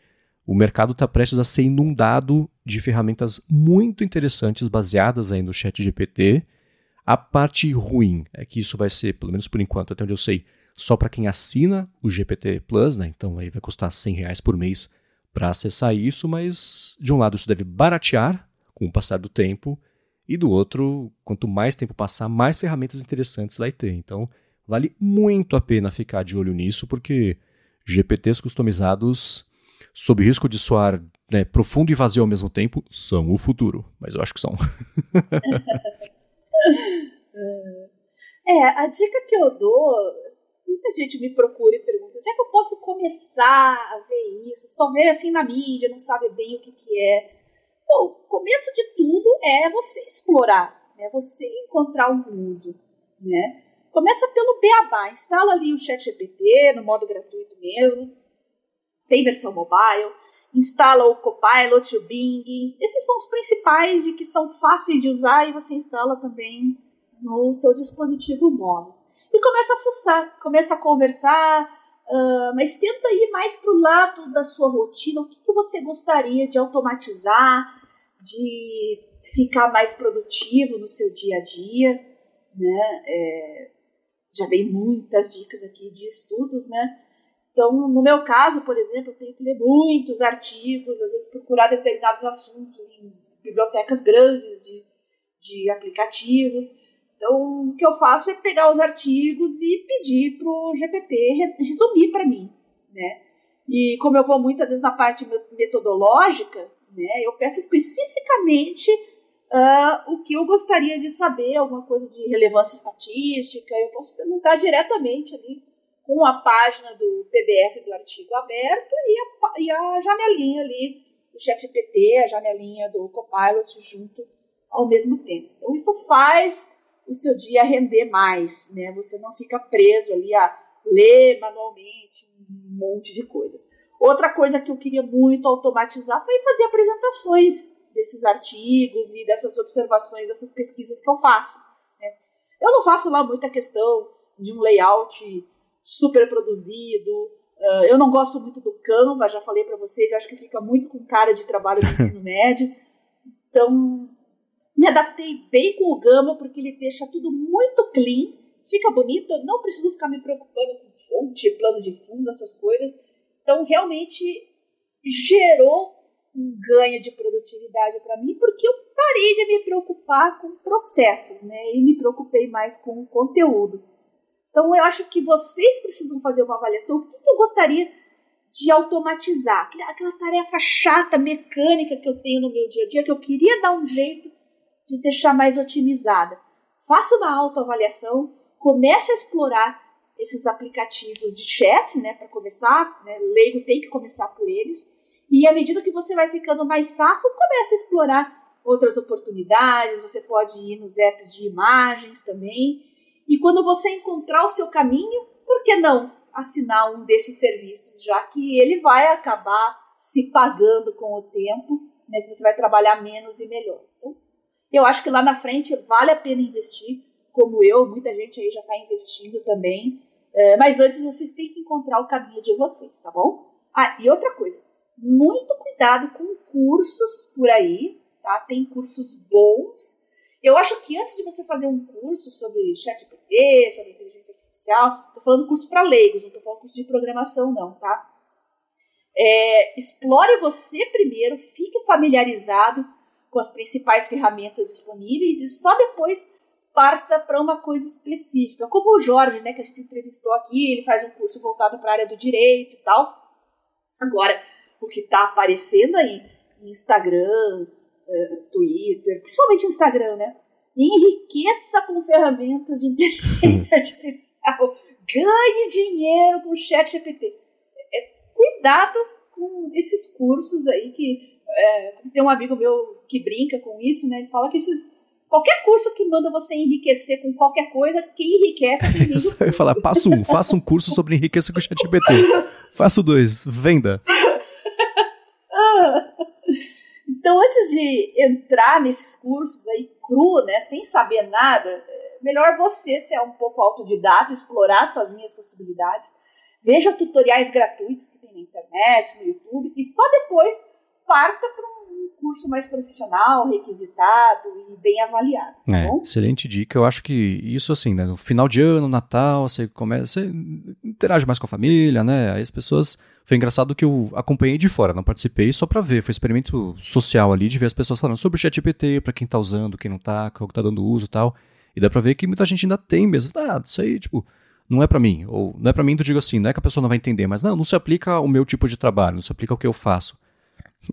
o mercado está prestes a ser inundado de ferramentas muito interessantes baseadas aí no chat GPT. A parte ruim é que isso vai ser, pelo menos por enquanto, até onde eu sei, só para quem assina o GPT Plus, né? Então aí vai custar 100 reais por mês para acessar isso, mas de um lado isso deve baratear com o passar do tempo e do outro, quanto mais tempo passar, mais ferramentas interessantes vai ter. Então, vale muito a pena ficar de olho nisso, porque GPTs customizados, sob risco de soar né, profundo e vazio ao mesmo tempo, são o futuro. Mas eu acho que são. é, a dica que eu dou, muita gente me procura e pergunta, onde é que eu posso começar a ver isso? Só ver assim na mídia, não sabe bem o que, que é. Bom, começo de tudo é você explorar, né? Você encontrar um uso, né? Começa pelo beabá, instala ali o ChatGPT no modo gratuito mesmo. Tem versão mobile, instala o Copilot, o Bing. Esses são os principais e que são fáceis de usar e você instala também no seu dispositivo móvel. E começa a fuçar, começa a conversar, uh, mas tenta ir mais para o lado da sua rotina. O que, que você gostaria de automatizar? de ficar mais produtivo no seu dia a dia, né? É, já dei muitas dicas aqui de estudos, né? Então, no meu caso, por exemplo, eu tenho que ler muitos artigos, às vezes procurar determinados assuntos em bibliotecas grandes de, de aplicativos. Então, o que eu faço é pegar os artigos e pedir para o GPT resumir para mim, né? E como eu vou muitas vezes na parte metodológica, né? Eu peço especificamente uh, o que eu gostaria de saber, alguma coisa de relevância estatística. Eu posso perguntar diretamente ali com a página do PDF do artigo aberto e a, e a janelinha ali do ChatGPT, a janelinha do Copilot junto ao mesmo tempo. Então isso faz o seu dia render mais, né? Você não fica preso ali a ler manualmente um monte de coisas. Outra coisa que eu queria muito automatizar foi fazer apresentações desses artigos e dessas observações, dessas pesquisas que eu faço. Né? Eu não faço lá muita questão de um layout super produzido. Uh, eu não gosto muito do Canva, já falei para vocês, acho que fica muito com cara de trabalho do ensino médio. Então, me adaptei bem com o Gama, porque ele deixa tudo muito clean, fica bonito, eu não preciso ficar me preocupando com fonte, plano de fundo, essas coisas então, realmente gerou um ganho de produtividade para mim, porque eu parei de me preocupar com processos, né? E me preocupei mais com o conteúdo. Então eu acho que vocês precisam fazer uma avaliação. O que, que eu gostaria de automatizar? Aquela, tarefa chata, mecânica que eu tenho no meu dia a dia, que eu queria dar um jeito de deixar mais otimizada. Faça uma autoavaliação, comece a explorar esses aplicativos de chat, né, para começar, né, leigo tem que começar por eles, e à medida que você vai ficando mais safo, comece a explorar outras oportunidades, você pode ir nos apps de imagens também, e quando você encontrar o seu caminho, por que não assinar um desses serviços, já que ele vai acabar se pagando com o tempo, né, que você vai trabalhar menos e melhor. Então, eu acho que lá na frente vale a pena investir, como eu, muita gente aí já está investindo também. É, mas antes vocês têm que encontrar o caminho de vocês, tá bom? Ah, e outra coisa, muito cuidado com cursos por aí, tá? Tem cursos bons. Eu acho que antes de você fazer um curso sobre ChatGPT, sobre inteligência artificial, tô falando curso para leigos, não tô falando curso de programação não, tá? É, explore você primeiro, fique familiarizado com as principais ferramentas disponíveis e só depois parta para uma coisa específica. Como o Jorge, né, que a gente entrevistou aqui, ele faz um curso voltado para a área do direito e tal. Agora, o que está aparecendo aí Instagram, uh, Twitter, principalmente Instagram, né? Enriqueça com ferramentas de inteligência artificial. Ganhe dinheiro com o chat GPT. É, cuidado com esses cursos aí que é, tem um amigo meu que brinca com isso, né? Ele fala que esses qualquer curso que manda você enriquecer com qualquer coisa, quem enriquece é quem vende. Eu ia falar, passo um, faça um curso sobre enriquecer com o ChatGPT. Faço dois, venda. Então, antes de entrar nesses cursos aí cru, né, sem saber nada, é melhor você ser um pouco autodidata, explorar sozinho as possibilidades. Veja tutoriais gratuitos que tem na internet, no YouTube, e só depois parta para um curso mais profissional, requisitado e bem avaliado. Tá é, bom? Excelente dica. Eu acho que isso, assim, né, no final de ano, Natal, você começa, você interage mais com a família, né? Aí as pessoas foi engraçado que eu acompanhei de fora, não participei só para ver. Foi um experimento social ali de ver as pessoas falando sobre o ChatGPT, para quem tá usando, quem não tá, qual que tá dando uso e tal. E dá pra ver que muita gente ainda tem mesmo. Ah, isso aí, tipo, não é para mim. Ou não é para mim, tu digo assim, não é que a pessoa não vai entender, mas não, não se aplica ao meu tipo de trabalho, não se aplica ao que eu faço.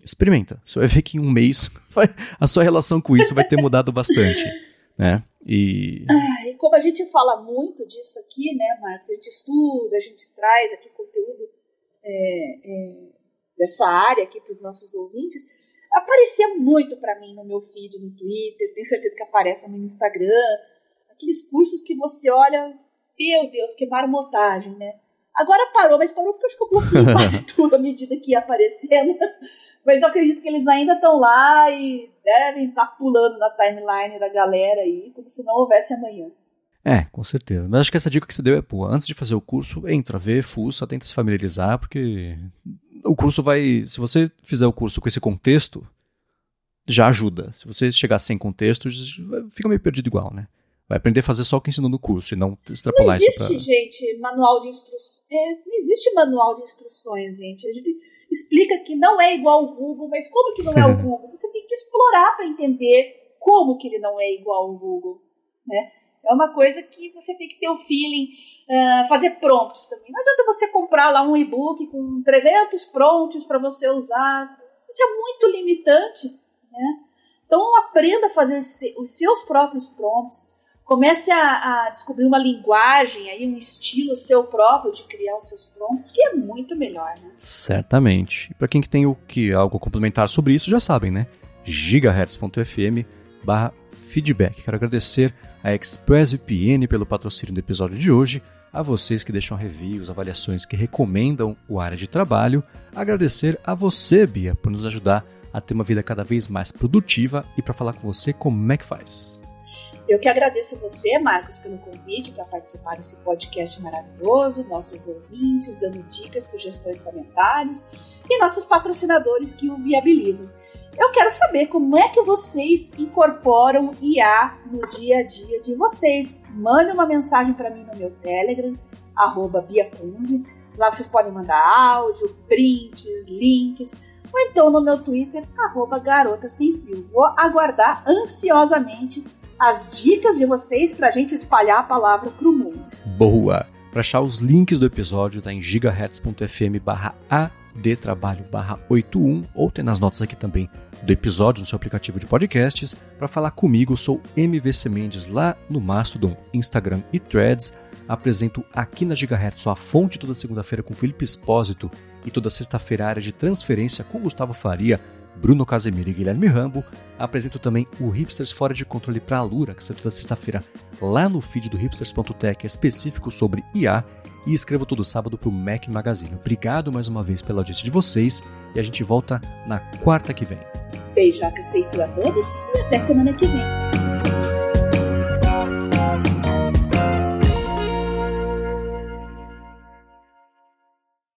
Experimenta. Você vai ver que em um mês vai, a sua relação com isso vai ter mudado bastante. Né? E... Ah, e como a gente fala muito disso aqui, né, Marcos? A gente estuda, a gente traz aqui conteúdo é, é, dessa área aqui para os nossos ouvintes, aparecia muito para mim no meu feed no Twitter, tenho certeza que aparece no Instagram, aqueles cursos que você olha, meu Deus, que marmotagem, né? Agora parou, mas parou porque eu acho que eu bloqueei quase tudo à medida que ia aparecendo. Mas eu acredito que eles ainda estão lá e devem estar tá pulando na timeline da galera aí, como se não houvesse amanhã. É, com certeza. Mas acho que essa dica que você deu é boa. Antes de fazer o curso, entra, vê, fuça, tenta se familiarizar, porque o curso vai. Se você fizer o curso com esse contexto, já ajuda. Se você chegar sem contexto, fica meio perdido igual, né? Vai aprender a fazer só o que ensinou no curso e não extrapolar isso Não existe, pra... gente, manual de instruções. É, não existe manual de instruções, gente. A gente explica que não é igual ao Google, mas como que não é o Google? Você tem que explorar para entender como que ele não é igual ao Google, né? É uma coisa que você tem que ter o feeling, uh, fazer prompts também. Não adianta você comprar lá um e-book com 300 prompts para você usar. Isso é muito limitante, né? Então aprenda a fazer os seus próprios prompts. Comece a, a, descobrir uma linguagem, aí um estilo seu próprio de criar os seus prompts, que é muito melhor, né? Certamente. Para quem que tem o que algo complementar sobre isso, já sabem, né? gigahertz.fm barra feedback. Quero agradecer a ExpressVPN pelo patrocínio do episódio de hoje, a vocês que deixam reviews, avaliações que recomendam o área de trabalho, agradecer a você, Bia, por nos ajudar a ter uma vida cada vez mais produtiva e para falar com você como é que faz. Eu que agradeço você, Marcos, pelo convite para participar desse podcast maravilhoso, nossos ouvintes dando dicas, sugestões, comentários e nossos patrocinadores que o viabilizam. Eu quero saber como é que vocês incorporam IA no dia a dia de vocês. Mande uma mensagem para mim no meu Telegram, BiaCunze. Lá vocês podem mandar áudio, prints, links, ou então no meu Twitter, arroba Garota Sem Fio. Vou aguardar ansiosamente as dicas de vocês para a gente espalhar a palavra para o mundo. Boa! Para achar os links do episódio, tá em gigahertz.fm barra adtrabalho barra 81 ou tem nas notas aqui também do episódio no seu aplicativo de podcasts. Para falar comigo, sou MVC Mendes lá no Mastodon, Instagram e Threads. Apresento aqui na Gigahertz a fonte toda segunda-feira com Felipe Espósito e toda sexta-feira a área de transferência com Gustavo Faria, Bruno Casemiro e Guilherme Rambo. Apresento também o Hipsters Fora de Controle para a Lura, que sai toda sexta-feira lá no feed do hipsters.tech, específico sobre IA. E escrevo todo sábado para o Mac Magazine. Obrigado mais uma vez pela audiência de vocês e a gente volta na quarta que vem. Beijoca safe a todos e até semana que vem.